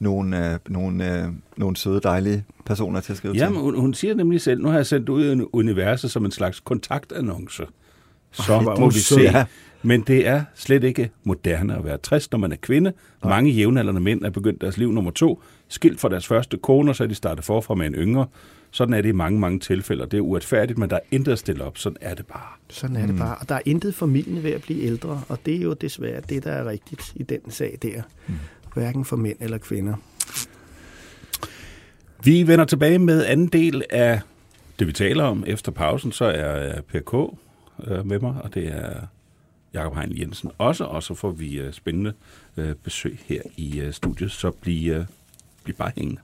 nogle, øh, nogle, øh, nogle søde, dejlige personer til at skrive Jamen, til. hun, hun siger nemlig selv, nu har jeg sendt ud i universet som en slags kontaktannonce. Så må vi se. Ja. Men det er slet ikke moderne at være 60, når man er kvinde. Mange jævnaldrende mænd er begyndt deres liv nummer to, skilt fra deres første kone, og så er de startet forfra med en yngre. Sådan er det i mange, mange tilfælde, og det er uretfærdigt, men der er intet at stille op. Sådan er det bare. Sådan er det bare. Og der er intet formidlende ved at blive ældre, og det er jo desværre det, der er rigtigt i den sag der. Hverken for mænd eller kvinder. Vi vender tilbage med anden del af det, vi taler om. Efter pausen, så er PK øh, med mig, og det er Jakob Hein Jensen også, og så får vi øh, spændende øh, besøg her i studiet, så bliv, bliv bare hængende.